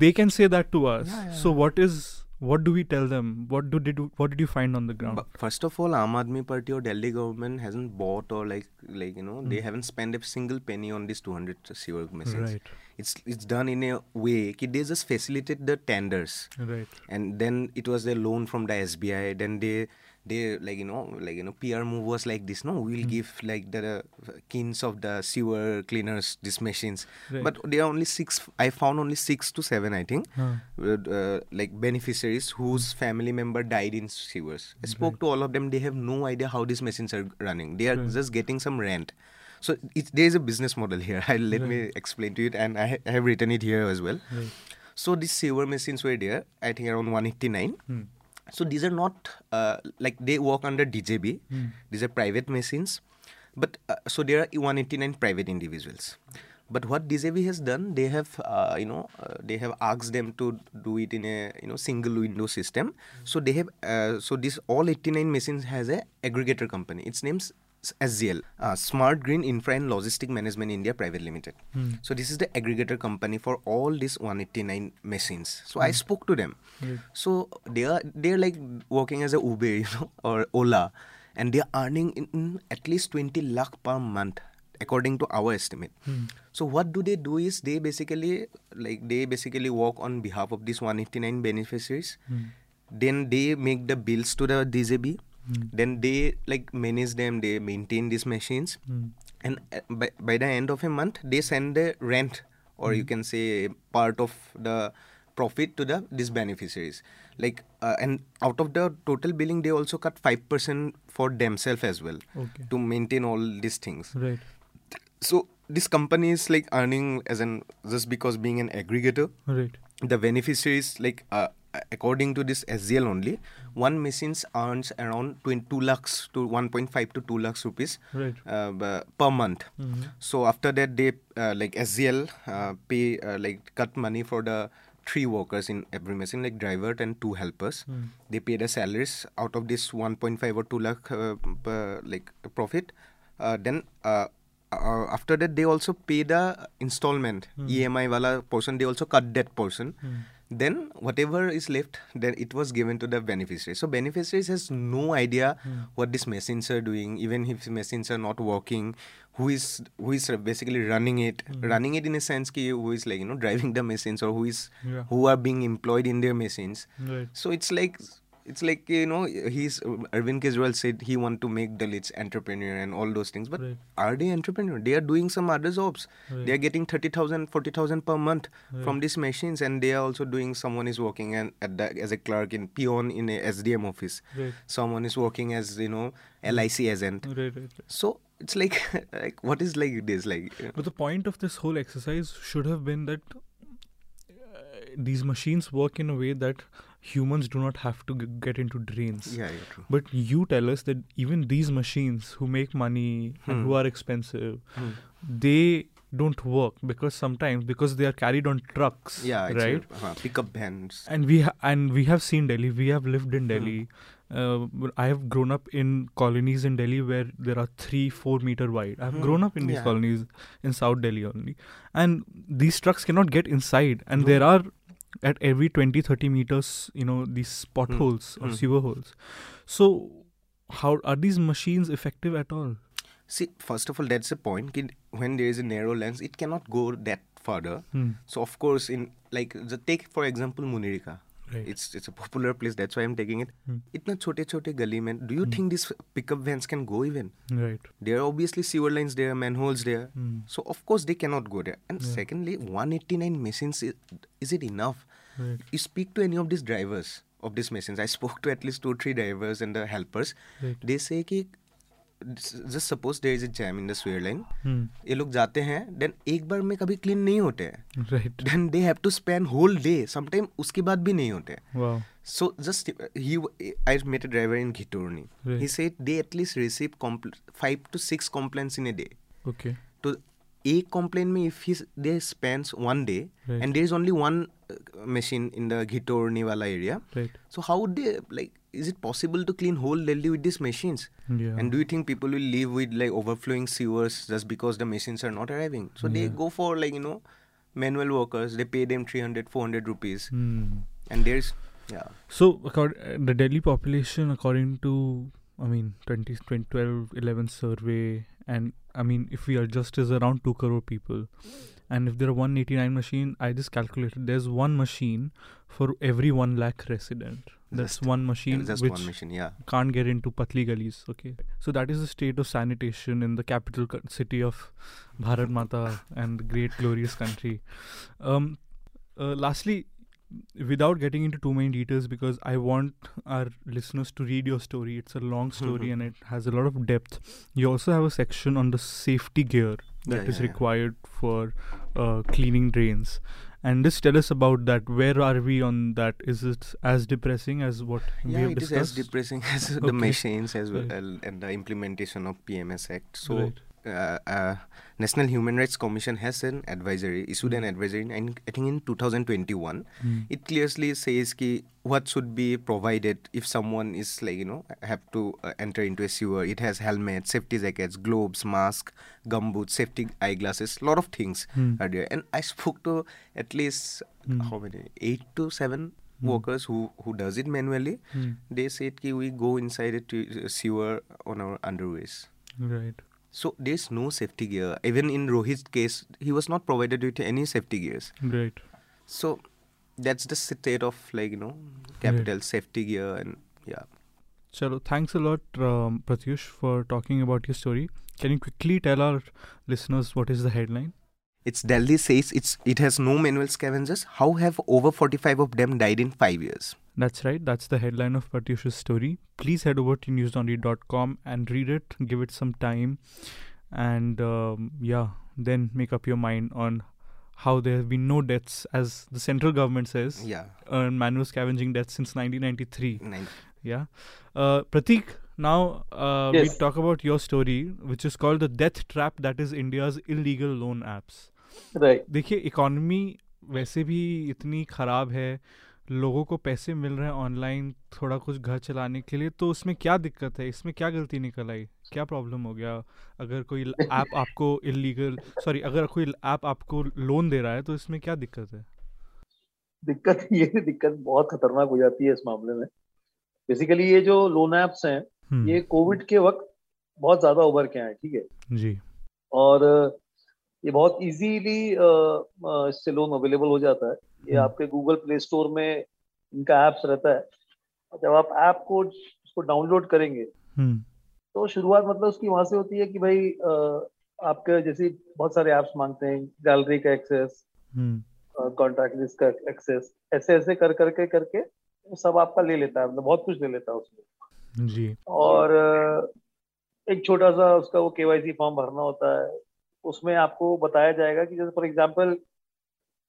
they can say that to us Yeah, yeah, so what is what do we tell them what do did what did you find on the ground But first of all, Aam Aadmi Party or Delhi government hasn't bought or like like you know they Hmm. haven't spent a single penny on these 200 sewer machines. right It's it's done in a way they just facilitate the tenders right and then it was a loan from the SBI. Then they they like you know like you know PR move was like this. No, we'll Hmm. give like the uh, kings of the sewer cleaners these machines. Right. But there are only six. I found only six to seven. I think Huh. uh, like beneficiaries whose family member died in sewers. I spoke to all of them. They have no idea how these machines are running. They are Right. just getting some rent. So it's, there is a business model here. I'll let me explain to you, and I, ha- I have written it here as well. right So these sewer machines were there. I think around 189. hmm. So these are not uh, like they work under DJB. Hmm. These are private machines, but uh, so there are 189 private individuals. But what DJB has done, they have uh, you know uh, they have asked them to do it in a you know single window system. So they have uh, so this all 89 machines has a aggregator company. Its name's SGL, uh, Smart Green Infra and Logistic Management India Private Limited. Hmm. So this is the aggregator company for all these 189 machines. So I spoke to them. Right. So they are they're like working as a Uber, you know, or Ola, and they are earning in, in at least 20 lakh per month, according to our estimate. Hmm. So what do they do is they basically like they basically work on behalf of these 189 beneficiaries. Hmm. Then they make the bills to the DJB. Hmm. Then they like manage them. They maintain these machines Hmm. and uh, by, by the end of a month they send the rent or you can say part of the profit to the these beneficiaries like uh, and out of the total billing they also cut 5% for themselves as well okay to maintain all these things right so this company is like earning as an just because being an aggregator right the beneficiaries like uh, according to this SGL only one machine earns around 22 lakhs to 1.5 to 2 lakhs rupees right uh, per month Mhm. so after that they uh, like SGL uh, pay uh, like cut money for the three workers in every machine like driver and two helpers Hmm. they pay the salaries out of this 1.5 or 2 lakh uh, per, like profit uh, then uh, uh, after that they also pay the installment Hmm. EMI wala portion they also cut that portion Hmm. Then whatever is left then it was given to the beneficiaries so beneficiaries has no idea Hmm. what these machines are doing even if machines are not working who is who is basically running it Hmm. running it in a sense ki who is like you know driving the machines or who is Yeah. who are being employed in their machines right so it's like it's like you know he's Arvind Kejriwal said he want to make Dalits entrepreneur and all those things but Right. are they entrepreneur they are doing some other jobs Right. they are getting 30000 40000 per month Right. from these machines and they are also doing someone is working and at the, as a clerk in peon in a SDM office someone is working as you know LIC agent right right, right. so it's like like what is like this like you know? But the point of this whole exercise should have been that uh, these machines work in a way that humans do not have to g- get into drains. yeah yeah true But you tell us that even these machines who make money and who Hmm. are expensive, Hmm. they don't work because sometimes because they are carried on trucks, yeah it's right? a, uh, pickup vans and we ha- and we have seen Delhi. We have lived in Hmm. Delhi. Uh, I have grown up in colonies in Delhi where there are three, four meter wide. I have Hmm. grown up in these Yeah. colonies in South Delhi only, and these trucks cannot get inside. And No. there are at every 20, 30 meters, you know, these potholes or Hmm. sewer holes. So, how are these machines effective at all? See, first of all, that's the point. When there is a narrow lens, it cannot go that further. Hmm. So of course, in like the take for example Munirika. It's it's a popular place that's why i'm taking it Hmm. itna chote chote gully mein do you Hmm. think these pickup vans can go even Right. there are obviously sewer lines there manholes there Hmm. so of course they cannot go there and Yeah. secondly 189 machines is, is it enough Right. you speak to any of these drivers of these machines i spoke to at least two three drivers and the helpers Right. they say कि just suppose there is a jam in the line ये लोग जाते हैं then एक बार में कभी clean नहीं होते हैं। Right then they whole day sometime उसके बाद भी नहीं होते। So just he I met a driver in Ghitorni he said they at least receive five to six complain in a day okay तो एक कॉम्प्लेन में if he they spends one day and there is only one machine in the Ghitorni वाला area so how they like how would they like is it possible to clean whole Delhi with these machines Yeah. and do you think people will live with like overflowing sewers just because the machines are not arriving so they go for like you know manual workers they pay them 300 400 rupees Hmm. and there's yeah So, accord- uh, the Delhi population, according to, I mean, 20, 2012 11 survey, and I mean, if we adjust, is around 2 crore people. And if there are 189 machine, I just calculated there's one machine for every 1 lakh resident. That's Just- one machine just which one machine yeah can't get into patli gullies. Okay, so that is the state of sanitation in the capital city of Bharat Mata and great glorious country. Um, uh, lastly, without getting into too many details, because I want our listeners to read your story. It's a long story Mhm. and it has a lot of depth. You also have a section on the safety gear that Yeah, is yeah, yeah. required for uh, cleaning drains. And just tell us about that. Where are we on that? Is it as depressing as what we yeah have it is discussed? as depressing as Okay. the machines as well Right. and the implementation of pms act so Right. Uh, uh, national human rights commission has an advisory issued an Mm. advisory in, i think in 2021 Hmm. it clearly says ki what should be provided if someone is like you know have to uh, enter into a sewer it has helmets safety jackets globes mask gumboots safety eyeglasses a lot of things Hmm. are there and i spoke to at least Hmm. how many eight to seven Hmm. workers who who does it manually Hmm. they said ki we go inside a t- sewer on our underways Right. So there's no safety gear even in rohit's case he was not provided with any safety gears Right. so that's the state of like you know capital safety gear and yeah Chalo, thanks a lot, um, Pratyush, for talking about your story. Can you quickly tell our listeners what is the headline? it's delhi says it's it has no manual scavengers how have over 45 of them died in 5 years That's right. That's the headline of Pratyush's story. Please head over to newsonread.com and read it. Give it some time, and um, yeah, then make up your mind on how there have been no deaths, as the central government says, yeah uh, manual scavenging deaths since 1993. nine, Yeah. Uh, Pratik, now uh, we Yes. talk about your story, which is called the death trap that is India's illegal loan apps. Right देखिए economy वैसे भी इतनी ख़राब है लोगों को पैसे मिल रहे हैं ऑनलाइन थोड़ा कुछ घर चलाने के लिए तो उसमें क्या दिक्कत है? इसमें क्या गलती निकल आई? क्या प्रॉब्लम हो गया? अगर कोई ऐप आप, आपको इलीगल सॉरी अगर कोई ऐप आप, आपको लोन दे रहा है तो इसमें क्या दिक्कत है? दिक्कत ये दिक्कत बहुत खतरनाक हो जाती है इस मामले में। बेसिकली ये जो लोन एप्स हैं हम्म, ये कोविड के वक्त बहुत ज़्यादा उभर के आए ठीक है? जी। और ये बहुत इजीली इससे लोन अवेलेबल हो जाता है। ये हम्म। आपके गूगल प्ले स्टोर में इनका एप्स रहता है। जब आप ऐप को उसको डाउनलोड करेंगे हम्म, तो शुरुआत मतलब उसकी वहाँ से होती है कि भाई आपके जैसे बहुत सारे ऐप्स मांगते हैं गैलरी का एक्सेस कॉन्टैक्ट लिस्ट का एक्सेस ऐसे ऐसे कर करके करके वो सब आपका ले लेता है मतलब बहुत कुछ ले लेता है उसमें। जी। और एक छोटा सा उसका वो केवाईसी फॉर्म भरना होता है उसमें आपको बताया जाएगा कि जैसे फॉर एग्जांपल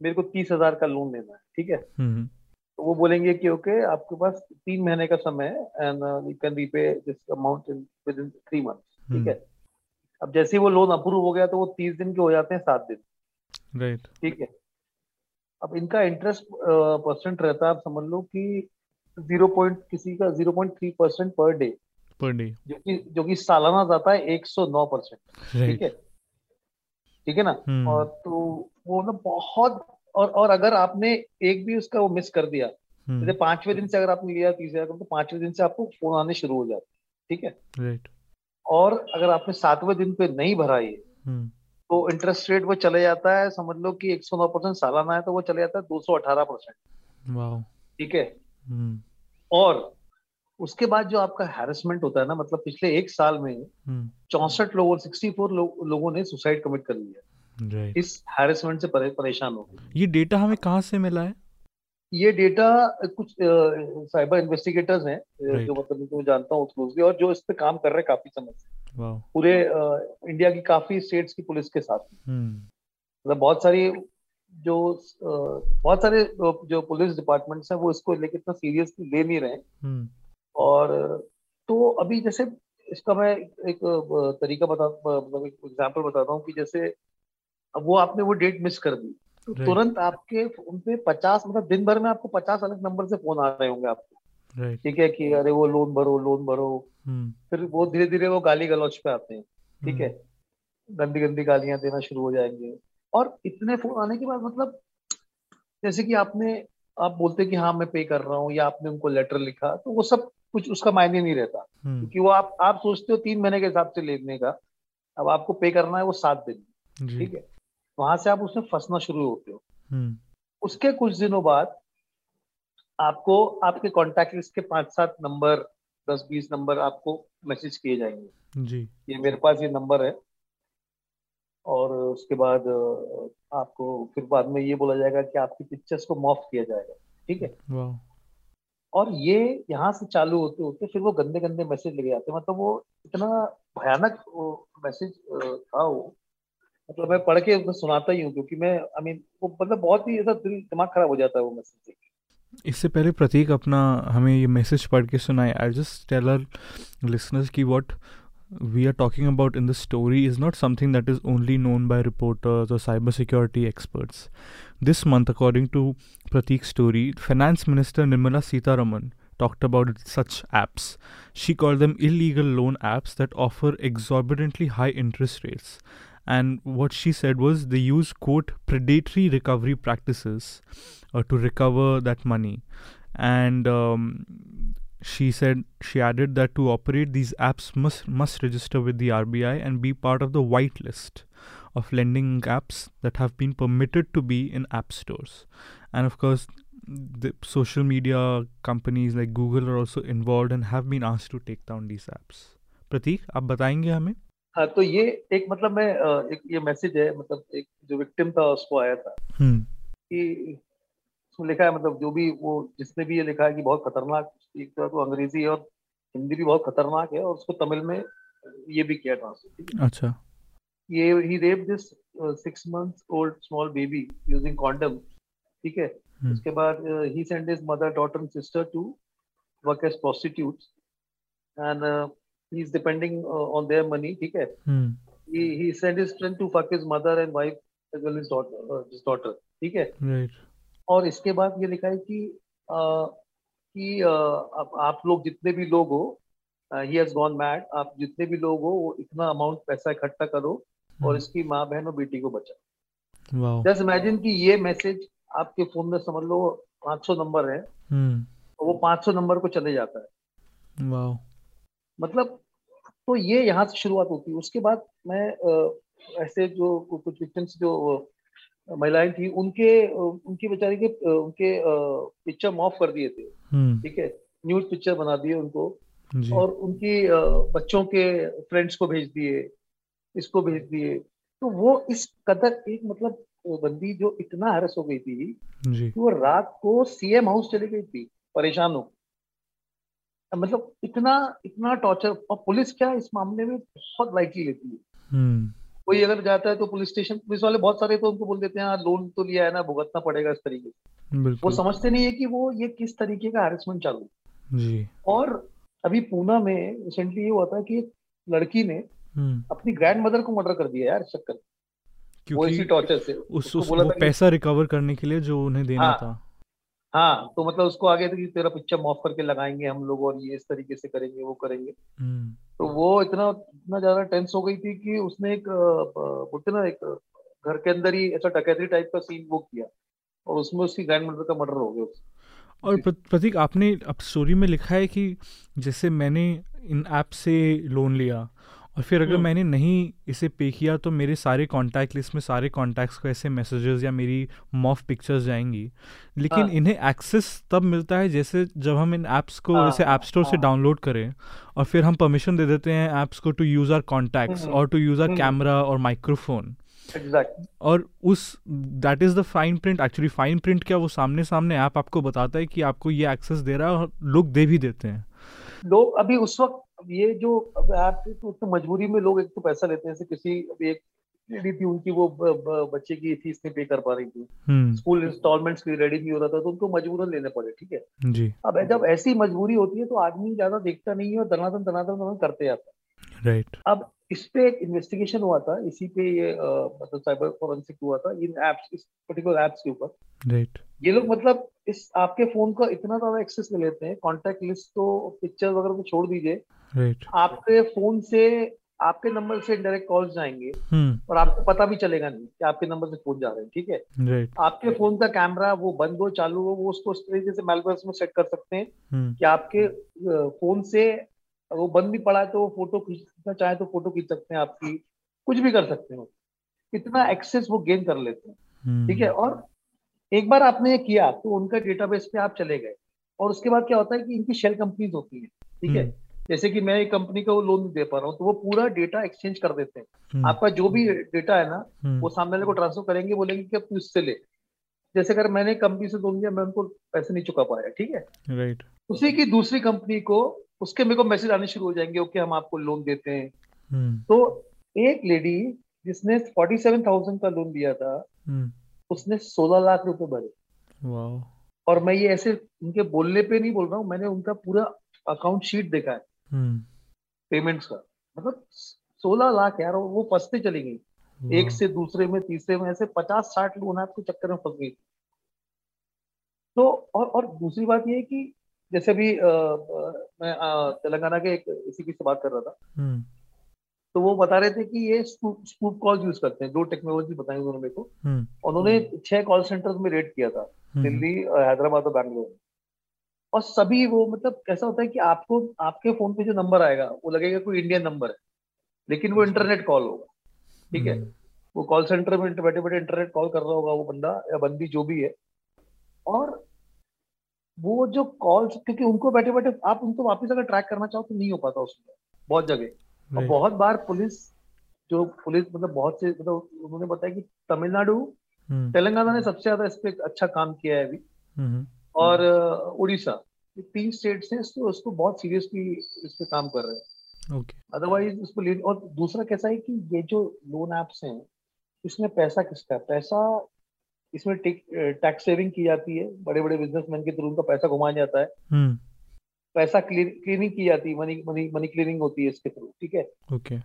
मेरे को तीस हज़ार का लोन लेना है ठीक है? हम्म, तो वो बोलेंगे कि ओके आपके पास तीन महीने का समय है and you can repay this amount in within three month ठीक है? अब जैसे ही वो लोन अप्रूव हो गया तो वो तीस दिन के हो जाते हैं सात दिन। राइट ठीक है? अब इनका इंटरेस्ट परसेंट रहता है आप समझ लो कि ज़ीरो पॉइंट किसी का zero point three percent per day per day जो कि जो कि सालाना जाता है एक सौ नौ परसेंट ठीक है? ठीक है ना? हम्म, और तो वो ना बहुत और और अगर आपने एक भी उसका वो मिस कर दिया हम्म, जैसे पाँचवें दिन से अगर आपने लिया तीस हज़ार तो पाँचवें दिन से आपको फ़ोन आने शुरू हो जाते हैं ठीक है? राइट और अगर आपने सातवें दिन पे नहीं भरा ये हम्म, तो इंटरेस्ट रेट वो चले जाता है समझ लो कि एक सौ नौ परसेंट सालाना है तो वो चले जाता है दो सौ अठारह परसेंट। ठीक है? और उसके बाद जो आपका हैरेसमेंट होता है ना मतलब पिछले एक साल में हम्म। चौसठ लोगों सिक्सटी फोर लो, लोगों ने सुसाइड कमिट कर लिया इस हैरेसमेंट से परे, परेशान हो गए। ये डेटा हमें कहाँ से मिला है? ये डेटा कुछ साइबर इन्वेस्टिगेटर्स हैं जो मतलब इनको मैं जानता हूँ क्लोजली और जो इस पे काम कर रहे हैं काफ़ी समय से। पूरे इंडिया की काफ़ी स्टेट्स की पुलिस के साथ। हम्म। मतलब बहुत सारी जो बहुत सारे जो पुलिस डिपार्टमेंट्स हैं वो इसको लेके इतना सीरियसली ले नहीं रहे और तो अभी जैसे इसका मैं एक तरीका बता मतलब एक एग्जांपल बताता हूँ कि जैसे अब वो आपने वो डेट मिस कर दी। तो तुरंत आपके फ़ोन पे पचास मतलब दिन भर में आपको पचास अलग नंबर से फ़ोन आ रहे होंगे आपको। ठीक है कि अरे वो लोन भरो लोन भरो। हम्म। फिर वो धीरे धीरे वो गाली गलौच पे आते हैं। ठीक है? हम्म। गंदी गंदी गालियाँ देना शुरू हो जाएँगे। और इतने फ़ोन आने के बाद मतलब जैसे कि आपने आप बोलते कि हाँ मैं पे कर रहा हूँ या आपने उनको लेटर लिखा तो वो सब कुछ उसका मायने नहीं रहता। हम्म। क्योंकि वो आप आप सोचते हो तीन महीने के हिसाब से लेने का अब आपको पे करना है वो सात दिन। ठीक है? वहाँ से आप उसमें फंसना शुरू होते हो। हम्म। उसके कुछ दिनों बाद आपको आपके कॉन्टेक्ट लिस्ट के पाँच सात नंबर दस बीस नंबर आपको मैसेज किए जाएँगे। जी। ये मेरे पास ये नंबर है। और उसके बाद आपको फिर बाद में ये बोला जाएगा कि आपकी पिक्चर्स को मॉफ किया जाएगा। ठीक है? और ये यहाँ से चालू होते होते फिर वो गंदे गंदे मैसेज लेके आते मतलब वो इतना भयानक मैसेज था वो। मतलब मैं पढ़ के उसमें सुनाता ही हूँ क्योंकि मैं आई मीन वो मतलब बहुत ही ऐसा दिल, दिमाग खराब हो जाता है वो मैसेज देख इससे पहले प्रतीक अपना हमें ये मैसेज पढ़ के सुनाए। I just tell our listeners की what we are talking about in this story is not something that is only known by reporters or cybersecurity experts. This month, according to Pratik's story, Finance Minister Nirmala Sitaraman talked about such apps. She called them illegal loan apps that offer exorbitantly high interest rates. And what she said was they use, quote, predatory recovery practices uh, to recover that money. And um, she said she added that to operate these apps must must register with the RBI and be part of the whitelist of lending apps that have been permitted to be in app stores and of course the social media companies like Google are also involved and have been asked to take down these apps Pratik आप बताएँगे हमें हाँ तो ये एक मतलब मैं अ, एक ये मैसेज है मतलब एक जो विक्टिम था उसको आया था हम्म कि उसमें लिखा है मतलब जो भी वो जिसने भी ये लिखा है कि बहुत खतरनाक एक तरह तो अंग्रेज़ी और हिंदी भी बहुत खतरनाक है और उसको तमिल में ये भी किया ट्रांसलेट अच्छा। ये he rape this six months old small baby using condom ठीक है? हम्म, उसके बाद he send his mother daughter and sister to work as prostitutes and he is depending on their money ठीक है? friend to fuck his mother and wife as well as daughter uh, his daughter ठीक है? Right और इसके बाद ये लिखा है कि अ, कि अ, आप, आप लोग जितने भी लोग हो ही हैज़ गॉन मैड आप जितने भी लोग हो वो इतना अमाउंट पैसा इकट्ठा करो और इसकी माँ बहन और बेटी को बचाओ। जस्ट इमेजिन कि ये मैसेज आपके फ़ोन में समझ लो 500 नंबर है हम्म। और वो 500 नंबर को चले जाता है। वाओ। मतलब तो ये यहाँ से शुरुआत होती है। उसके बाद मैं ऐसे जो कुछ विक्टिम्स जो महिलाएँ थी उनके उनकी बेचारी के उनके पिक्चर ऑफ़ कर दिए थे। हम्म। ठीक है? न्यूज़ पिक्चर बना दिए उनको। और उनकी बच्चों के फ्रेंड्स को भेज दिए इसको भेज दिए। तो वो इस कदर एक मतलब बंदी जो इतना हैरस हो गई थी जी। कि वो रात को सीएम हाउस चली गई थी परेशान हो। मतलब इतना इतना टॉर्चर और पुलिस क्या इस मामले में बहुत लाइटली लेती है? हम्म। कोई अगर जाता है तो पुलिस स्टेशन पुलिस वाले बहुत सारे तो उनको बोल देते हैं "हाँ, लोन तो लिया है ना भुगतना पड़ेगा इस तरीके से। वो समझते नहीं है कि वो ये किस तरीके का हैरेसमेंट चालू जी। और अभी पूना में रिसेंटली ये हुआ था कि लड़की ने हम्म। अपनी ग्रैंड मदर को मर्डर कर दिया यार चक्कर। वो इसी टॉर्चर से। उस, उसको उस वो पैसा रिकवर करने के लिए जो उन्हें देना हाँ, था। हाँ तो मतलब उसको आगे था कि तेरा पिक्चर मॉफ करके लगाएँगे हम लोग और ये इस तरीके से करेंगे वो करेंगे हम्म तो वो इतना इतना ज़्यादा टेंस हो गई थी कि उसने एक बोलते ना एक घर के अंदर ही ऐसा डकैती टाइप का सीन वो किया और उसमें उसकी ग्रैंड मदर का मर्डर हो गया। और प्रतीक आपने अब स्टोरी में लिखा है कि जैसे मैंने इन ऐप से लोन लिया और फिर अगर हम्म। मैंने नहीं इसे पे किया तो मेरे सारे कॉन्टैक्ट लिस्ट में सारे कॉन्टैक्ट्स को ऐसे मैसेजेस या मेरी मॉफ पिक्चर्स जाएँगी लेकिन हाँ। इन्हें एक्सेस तब मिलता है जैसे जब हम इन ऐप्स को हाँ, जैसे ऐप स्टोर से हाँ। डाउनलोड करें और फिर हम परमिशन दे देते हैं ऐप्स को टू यूज़ आर कॉन्टैक्ट्स और टू यूज़ आर। कैमरा और माइक्रोफोन एग्जैक्ट और उस that is the fine print actually fine print क्या वो सामने सामने ऐप आपको बताता है कि आपको ये एक्सेस दे रहा है और लोग दे भी देते हैं लोग अभी उस वक्त ये जो अब ऐप थी, तो मजबूरी में लोग एक तो पैसा लेते हैं किसी एक लेडी थी उनकी वो ब, ब, बच्चे की फ़ीस नहीं पे कर पा रही थी। हम्म। स्कूल इंस्टॉलमेंट्स की रेडी नहीं हो रहा था तो उनको मजबूरन लेने पड़े ठीक है? जी। अब जब ऐसी मजबूरी होती है तो आदमी ज़्यादा देखता नहीं है और दनादन दनादन दनादन करते जाता है। राइट अब इस पे एक इन्वेस्टिगेशन हुआ था इसी पे ये मतलब साइबर फोरेंसिक हुआ था इन एप्स इस पर्टिकुलर एप्स के ऊपर। राइट ये लोग मतलब इस आपके फ़ोन का इतना ज़्यादा एक्सेस ले लेते हैं कॉन्टेक्ट लिस्ट तो पिक्चर वगैरह को छोड़ दीजिए। राइट आपके फ़ोन से आपके नंबर से डायरेक्ट कॉल्स जाएँगे हम्म। और आपको पता भी चलेगा नहीं कि आपके नंबर से फ़ोन जा रहे हैं ठीक है? राइट आपके फ़ोन का कैमरा वो बंद हो चालू हो वो उसको इस तरीके से मेलवेयर में सेट कर सकते हैं हम्म। कि आपके फ़ोन से वो बंद भी पड़ा है तो वो फ़ोटो खींचना चाहे तो फ़ोटो खींच सकते हैं आपकी कुछ भी कर सकते हो। इतना एक्सेस वो गेन कर लेते हैं हम्म, ठीक है? और एक बार आपने ये किया तो उनका डेटाबेस पे आप चले गए। और उसके बाद क्या होता है कि इनकी शेल कंपनीज़ होती है ठीक है? हम्म। जैसे कि मैं एक कंपनी का वो लोन दे पा रहा हूँ तो वो पूरा डेटा एक्सचेंज कर देते हैं। हम्म, आपका जो भी डेटा है ना हम्म, वो सामने वाले को ट्रांसफ़र करेंगे बोलेंगे कि तू इससे ले। जैसे अगर मैंने कंपनी से लोन लिया मैं उनको पैसे नहीं चुका पाया ठीक है? राइट उसी की दूसरी कंपनी को उसके मेरे को मैसेज आने शुरू हो जाएँगे ओके हम आपको लोन देते हैं। तो एक लेडी जिसने फोर्टी सेवन थाउज़ेंड का लोन दिया था उसने सोलह लाख रुपए भरे। वाओ। और मैं ये ऐसे उनके बोलने पे नहीं बोल रहा हूँ मैंने उनका पूरा अकाउंट शीट देखा है। हम्म, पेमेंट्स का। मतलब सोलह लाख यार वो- फंसते चली गई। एक से दूसरे में तीसरे में ऐसे पचास साठ लोग आपके चक्कर में फंस गई। तो और और दूसरी बात ये है कि जैसे अभी मैं तेलंगाना के एक इसी की से बात कर रहा था। हम्म, तो वो बता रहे थे कि ये स्पूप कॉल यूज़ करते हैं। दो टेक्नोलॉजी बताई उन्होंने मेरे को। हम्म, उन्होंने छह कॉल सेंटर्स में रेड किया था हम्म, दिल्ली हैदराबाद और बैंगलोर में। और सभी वो मतलब कैसा होता है कि आपको आपके फ़ोन पे जो नंबर आएगा वो लगेगा कोई इंडियन नंबर है लेकिन वो इंटरनेट कॉल होगा ठीक है? हम्म, वो कॉल सेंटर में बैठे बैठे इंटरनेट कॉल कर रहा होगा वो बंदा या बंदी जो भी है। और वो जो कॉल क्योंकि उनको बैठे बैठे आप उनको वापस अगर ट्रैक करना चाहो तो नहीं हो पाता उसमें बहुत जगह। और बहुत बार पुलिस जो पुलिस मतलब बहुत से मतलब उन्होंने बताया कि तमिलनाडु हम्म, तेलंगाना ने सबसे ज़्यादा इस पे अच्छा काम किया है अभी। हम्म, और उड़ीसा ये तीन स्टेट्स हैं इसको उसको बहुत सीरियसली इस पे काम कर रहे हैं। ओके। अदरवाइज़ उसको ले और दूसरा कैसा है कि ये जो लोन एप्स हैं इसमें पैसा किसका है? पैसा इसमें टैक्स सेविंग की जाती है बड़े बड़े बिजनेसमैन के थ्रू उनका पैसा घुमाया जाता है। पैसा क्लीनिंग की जाती है मनी मनी मनी क्लीनिंग होती है इसके थ्रू ठीक है? ओके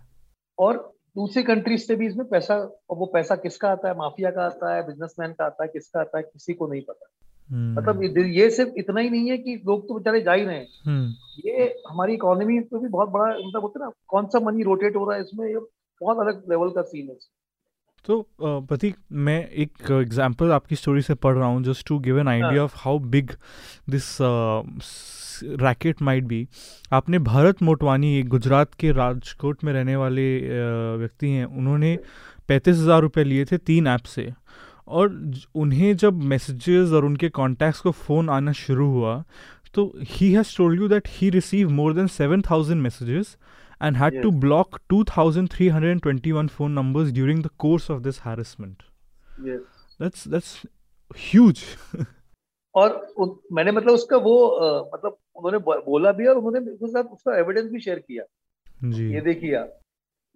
और दूसरी कंट्रीज़ से भी इसमें पैसा और वो पैसा किसका आता है? माफिया का आता है बिजनेसमैन का आता है किसका आता है? किसी को नहीं पता। हम्म, मतलब ये ये सिर्फ़ इतना ही नहीं है कि लोग तो बेचारे जा ही रहे हैं। हम्म, ये हमारी इकोनॉमी पे भी बहुत बड़ा मतलब होता है ना कौन सा मनी रोटेट हो रहा है इसमें? ये बहुत अलग लेवल का सीन है तो प्रतीक मैं एक एग्जांपल आपकी स्टोरी से पढ़ रहा हूँ just to give an idea of how big this racket might be आपने भारत मोटवानी एक गुजरात के राजकोट में रहने वाले व्यक्ति हैं उन्होंने पैंतीस हज़ार रुपये लिए थे तीन ऐप से। और उन्हें जब मैसेजेस और उनके कॉन्टैक्ट्स को फ़ोन आना शुरू हुआ तो he has told you that he receive more than seven thousand messages and had yes. to block 2321 phone numbers during the course of this harassment. ये that's that's huge. और मैंने मतलब उसका वो मतलब उन्होंने बोला भी और उन्होंने उसके साथ उसका एविडेंस भी शेयर किया। जी। ये देखिए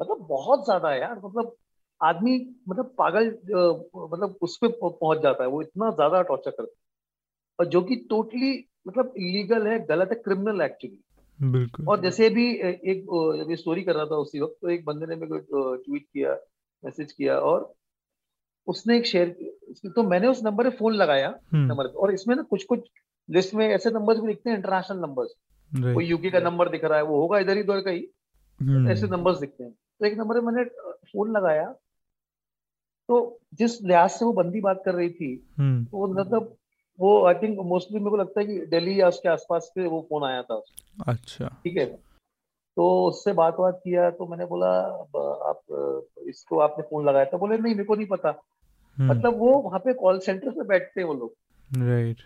मतलब बहुत ज़्यादा यार मतलब आदमी मतलब पागल मतलब उस पे पहुँच जाता है वो इतना ज़्यादा टॉर्चर करता है। और जो कि टोटली मतलब इलीगल है गलत है क्रिमिनल एक्चुअली बिल्कुल। और जैसे भी एक जब ये स्टोरी कर रहा था उसी वक्त तो एक बंदे ने मेरे को ट्वीट किया मैसेज किया और उसने एक शेयर तो मैंने उस नंबर पे फ़ोन लगाया हम्म। नंबर पे और इसमें ना कुछ कुछ लिस्ट में ऐसे नंबर्स भी दिखते हैं इंटरनेशनल नंबर्स कोई यूके का नंबर दिख रहा है वो होगा इधर ही उधर का ही हम्म। ऐसे नंबर्स दिखते हैं। तो एक नंबर पे मैंने फ़ोन लगाया तो जिस लिहाज से वो बंदी बात कर रही थी हम्म। वो मतलब वो आई थिंक मोस्टली मेरे को लगता है कि दिल्ली या उसके आसपास से वो फ़ोन आया था अच्छा। ठीक है? तो उससे बात बात किया तो मैंने बोला आप इसको आपने फ़ोन लगाया था? बोले नहीं मेरे को नहीं पता। हम्म, मतलब वो वहाँ पे कॉल सेंटर पे बैठते हैं वो लोग। राइट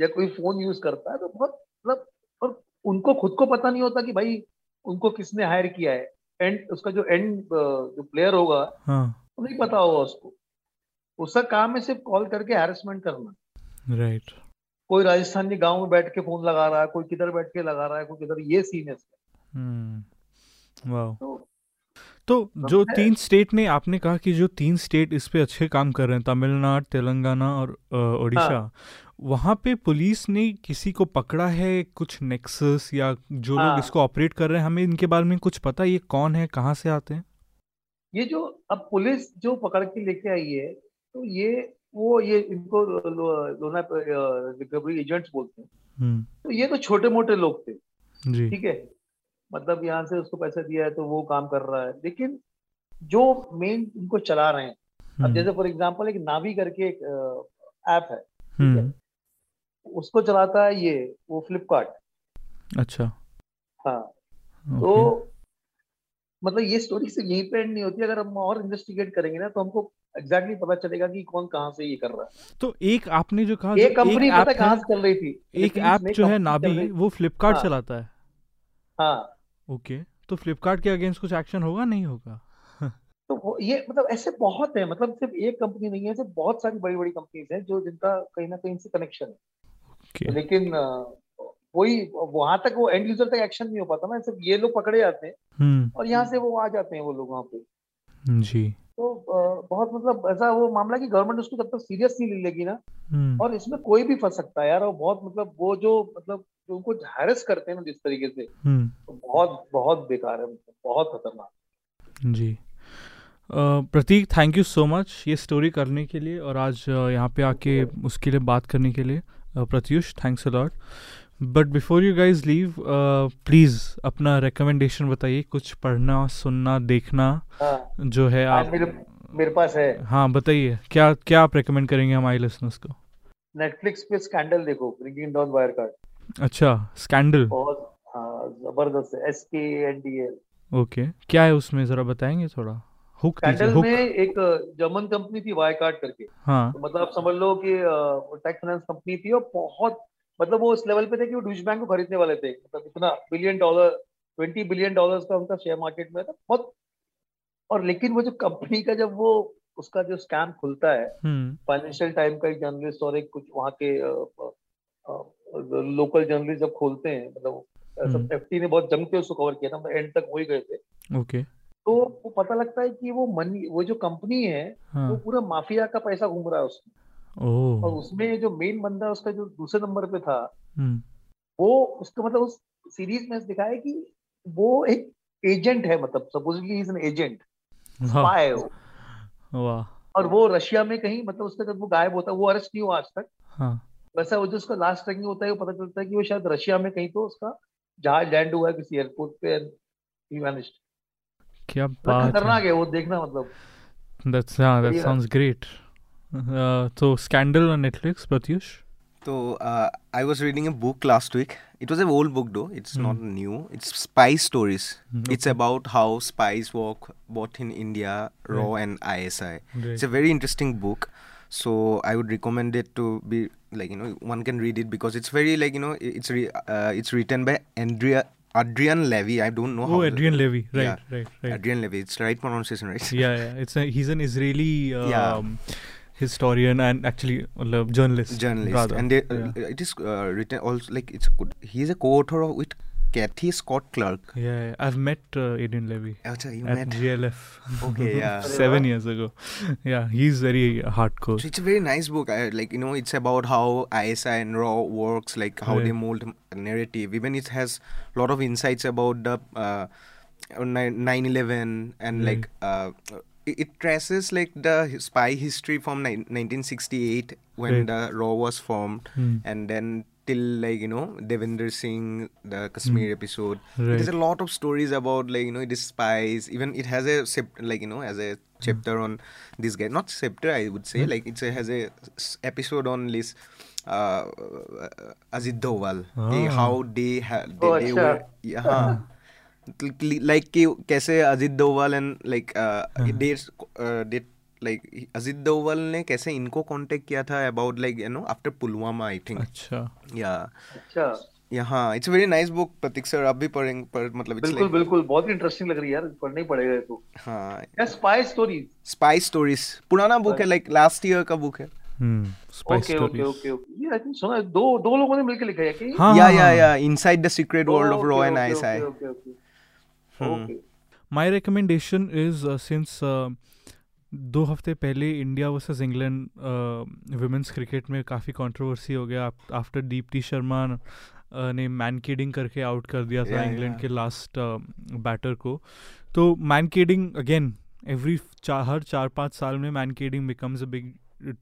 या कोई फ़ोन यूज़ करता है तो बहुत मतलब और उनको खुद को पता नहीं होता कि भाई उनको किसने हायर किया है। एंड उसका जो एंड जो प्लेयर होगा हाँ। वो नहीं पता होगा उसको। उसका काम है सिर्फ़ कॉल करके हैरेसमेंट करना। राइट कोई राजस्थानी गाँव में बैठ के फ़ोन लगा रहा है कोई किधर बैठ के लगा रहा है कोई किधर ये सीन है। हम्म वाह तो तो जो है। तीन स्टेट ने आपने कहा कि जो तीन स्टेट इस पे अच्छे काम कर रहे हैं तमिलनाडु तेलंगाना और अ, उड़ीसा वहाँ पे पुलिस ने किसी को पकड़ा है कुछ नेक्सस या जो लोग हाँ। इसको ऑपरेट कर रहे हैं हमें इनके बारे में कुछ पता ये कौन है कहाँ से आते हैं ये जो अब पुलिस जो पकड़ के लेके आई है तो ये वो ये इनको लोना रिकवरी एजेंट्स बोलते हैं। हम्म। तो ये तो छोटे मोटे लोग थे। ठीक है? मतलब यहाँ से उसको पैसा दिया है तो वो काम कर रहा है। लेकिन जो मेन इनको चला रहे हैं अब हम्म, जैसे फॉर एग्जांपल एक नावी करके एक ऐप है। हम्म। उसको चलाता है ये वो फ्लिपकार्ट अच्छा। हाँ। तो मतलब ये स्टोरी सिर्फ़ यहीं पे एंड नहीं होती। अगर हम और इन्वेस्टिगेट करेंगे ना तो हमको एग्जैक्टली पता चलेगा कि कौन कहाँ से ये कर रहा है। तो एक आपने जो कहा जो कंपनी पता है कहाँ से चल रही थी। एक ऐप जो है रही वो फ्लिपकार्ट हाँ। चलाता है। हाँ। ओके तो फ्लिपकार्ट के अगेंस्ट कुछ एक्शन होगा नहीं होगा? तो ये मतलब ऐसे बहुत है मतलब सिर्फ़ एक कंपनी नहीं है ऐसे बहुत सारी बड़ी बड़ी कंपनीज़ हैं जो जिनका कहीं ना कहीं से कनेक्शन है। ओके। लेकिन वही वहाँ तक वो एंड यूज़र तक एक्शन नहीं हो पाता ना सिर्फ़ ये लोग पकड़े जाते हैं हम्म। और यहाँ से वो आ जाते हैं वो लोग वहाँ पे। जी। तो बहुत मतलब ऐसा वो मामला कि गवर्नमेंट उसको जब तक सीरियस नहीं ले लेगी ना हम्म। और इसमें कोई भी फंस सकता है यार और बहुत मतलब वो जो मतलब जो उनको हैरेस करते हैं ना जिस तरीके से हम्म। तो बहुत बहुत बेकार है मतलब बहुत खतरनाक जी। Pratik thank you so much ये स्टोरी करने के लिए और आज यहाँ पे आके उसके लिए बात करने के लिए। Pratyush thanks a lot but before you guys leave please अपना रिकमेंडेशन बताइए कुछ पढ़ना सुनना देखना हाँ। जो है आप मेरे मेरे पास है। हाँ बताइए क्या क्या आप रेकमेंड करेंगे हमारे लिसनर्स को? नेटफ्लिक्स पे स्कैंडल देखो ब्रिंगिंग डाउन वायर कार्ड अच्छा स्कैंडल बहुत हाँ ज़बरदस्त है S K N D L okay क्या है उसमें ज़रा बताएँगे थोड़ा? हुक स्कैंडल हुक में एक जर्मन कंपनी थी वाई कार्ड करके। हाँ। तो मतलब आप समझ लो कि टेक फाइनेंस कंपनी थी और बहुत मतलब वो उस लेवल पे थे कि वो डूश बैंक को खरीदने वाले थे। मतलब इतना billion dollar twenty billion dollars का उनका शेयर मार्केट में था। बहुत और लेकिन वो जो कंपनी का जब वो उसका जो स्कैम खुलता है हम्म। फाइनेंशियल टाइम का एक जर्नलिस्ट और एक कुछ वहाँ के लोकल जर्नलिस्ट जब खोलते हैं मतलब हम्म। एफटी ने बहुत जम के उसको कवर किया था एंड तक वही गए थे। ओके तो वो पता लगता है कि वो मनी वो जो कंपनी है वो हाँ पूरा माफिया का पैसा घूम रहा है उसमें। और उसमें जो मेन बंदा उसका जो दूसरे नंबर पे था हम्म। वो उसका मतलब उस सीरीज़ में दिखाया कि वो एक एजेंट है मतलब supposedly is an agent spy वाह। और वो रशिया में कहीं मतलब उसका जब वो गायब होता है वो अरेस्ट नहीं हुआ आज तक। हाँ। वैसा वो जो उसका लास्ट ट्रैकिंग होता है वो पता चलता है कि वो शायद रशिया में कहीं तो उसका जहाज़ लैंड हुआ है किसी एयरपोर्ट पे ही वैनिश्ड क्या बात है। खतरनाक है वो देखना मतलब। That's yeah, that बढ़िया। Uh, so Scandal on Netflix, Pratyush. So uh, I was reading a book last week. It was an old book though. It's Hmm. not new. It's spy stories. Hmm, It's about how spies work both in India, RAW and ISI. It's a very interesting book. So I would recommend it to be like you know one can read it because it's very like you know it's re- uh, it's written by Andrea Adrian Levy. I don't know how. Oh, Adrian Levy. Right, Yeah. right, right. Adrian Levy. It's the right pronunciation, right? yeah, yeah. It's a, he's an Israeli um, Yeah. Historian and actually uh, journalist. journalist rather. and they, yeah. uh, it is uh, written also like it's good he's a co-author of, with Kathy Scott Clark yeah. I've met uh, Adrian Levy Acha, you at met GLF. Okay, yeah. Seven years ago. Yeah, he's very hardcore. so it's a very nice book I, like you know it's about how ISI and RAW works like how they mold narrative even it has a lot of insights about the uh, 9-11 and like uh, it, it traces like the spy history from ni- 1968 when Right. the RAW was formed Hmm. and then till like you know Devinder Singh the Kashmir episode Right. there's a lot of stories about like you know it is spies even it has a like you know as a chapter on this guy not chapter I would say Hmm. like it has a episode on this uh, Ajit Doval eh, Ah. how they ha- they, Oh, they acha. were yeah like कि कैसे Ajit Doval and like हाँ। That that like Ajit Doval ने कैसे इनको contact किया था about like you know after Pulwama I think अच्छा। या अच्छा। यहाँ it's very nice book Pratik sir आप भी पढ़ेंगे पर मतलब बिल्कुल like बिल्कुल बहुत इंटरेस्टिंग लग रही है यार पढ़ना ही पड़ेगा तो। हाँ। Yeah spy stories spy stories पुराना बुक है लाइक लास्ट ईयर का बुक है। Hmm okay okay okay okay ये आई थिंक सुना दो दो लोगों ने मिलकर लिखा है कि हाँ yeah yeah. Yeah inside the secret world of raw and ISI okay okay. Okay recommendation is uh, uh, दो हफ़्ते पहले India versus England women's cricket में काफ़ी कंट्रोवर्सी हो गया। आफ्टर दीप्ति शर्मा uh, ने मैन केडिंग करके आउट कर दिया था इंग्लैंड. के लास्ट बैटर को। तो मैन केडिंग अगेन एवरी चार हर चार पाँच साल में mankading becomes a big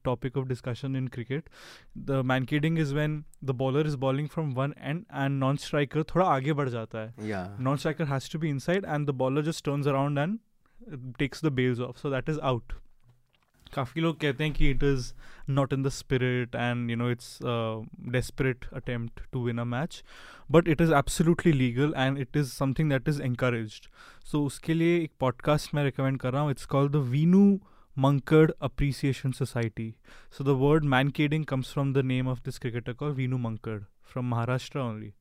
topic of discussion in cricket the man kidding is when the bowler is bowling from one end and non striker थोड़ा आगे बढ़ जाता है या non striker has to be inside and the bowler just turns around and uh, takes the bails off so that is out काफ़ी लोग कहते हैं कि it is not in the spirit and you know it's a desperate attempt to win a match but it is absolutely legal and it is something that is encouraged so उसके लिए एक podcast मैं recommend कर रहा हूँ it's called the Vinu Mankad Appreciation Society so the word mankading comes from the name of this cricketer called Vinu Mankad from Maharashtra only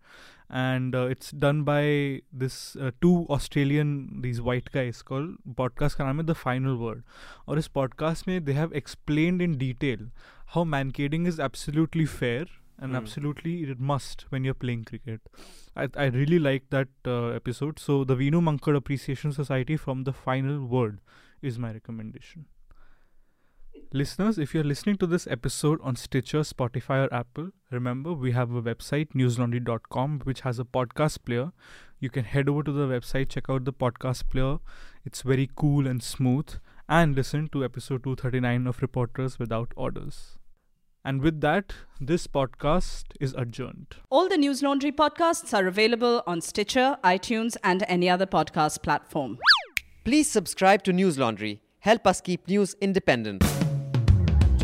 and uh, it's done by this uh, two Australian these white guys called podcast का नाम है The Final Word और इस podcast में they have explained in detail how mankading is absolutely fair and Hmm. absolutely it must when you're playing cricket. I, I really like that uh, episode. So the Vinu Mankad Appreciation Society from The Final Word is my recommendation. Listeners, if you're listening to this episode on Stitcher, Spotify, or Apple, remember we have a website, newslaundry.com, which has a podcast player. You can head over to the website, check out the podcast player. It's very cool and smooth, and listen to episode 239 of Reporters Without Orders. And with that, this podcast is adjourned. All the News Laundry podcasts are available on Stitcher, iTunes, and any other podcast platform. Please subscribe to News Laundry. Help us keep news independent.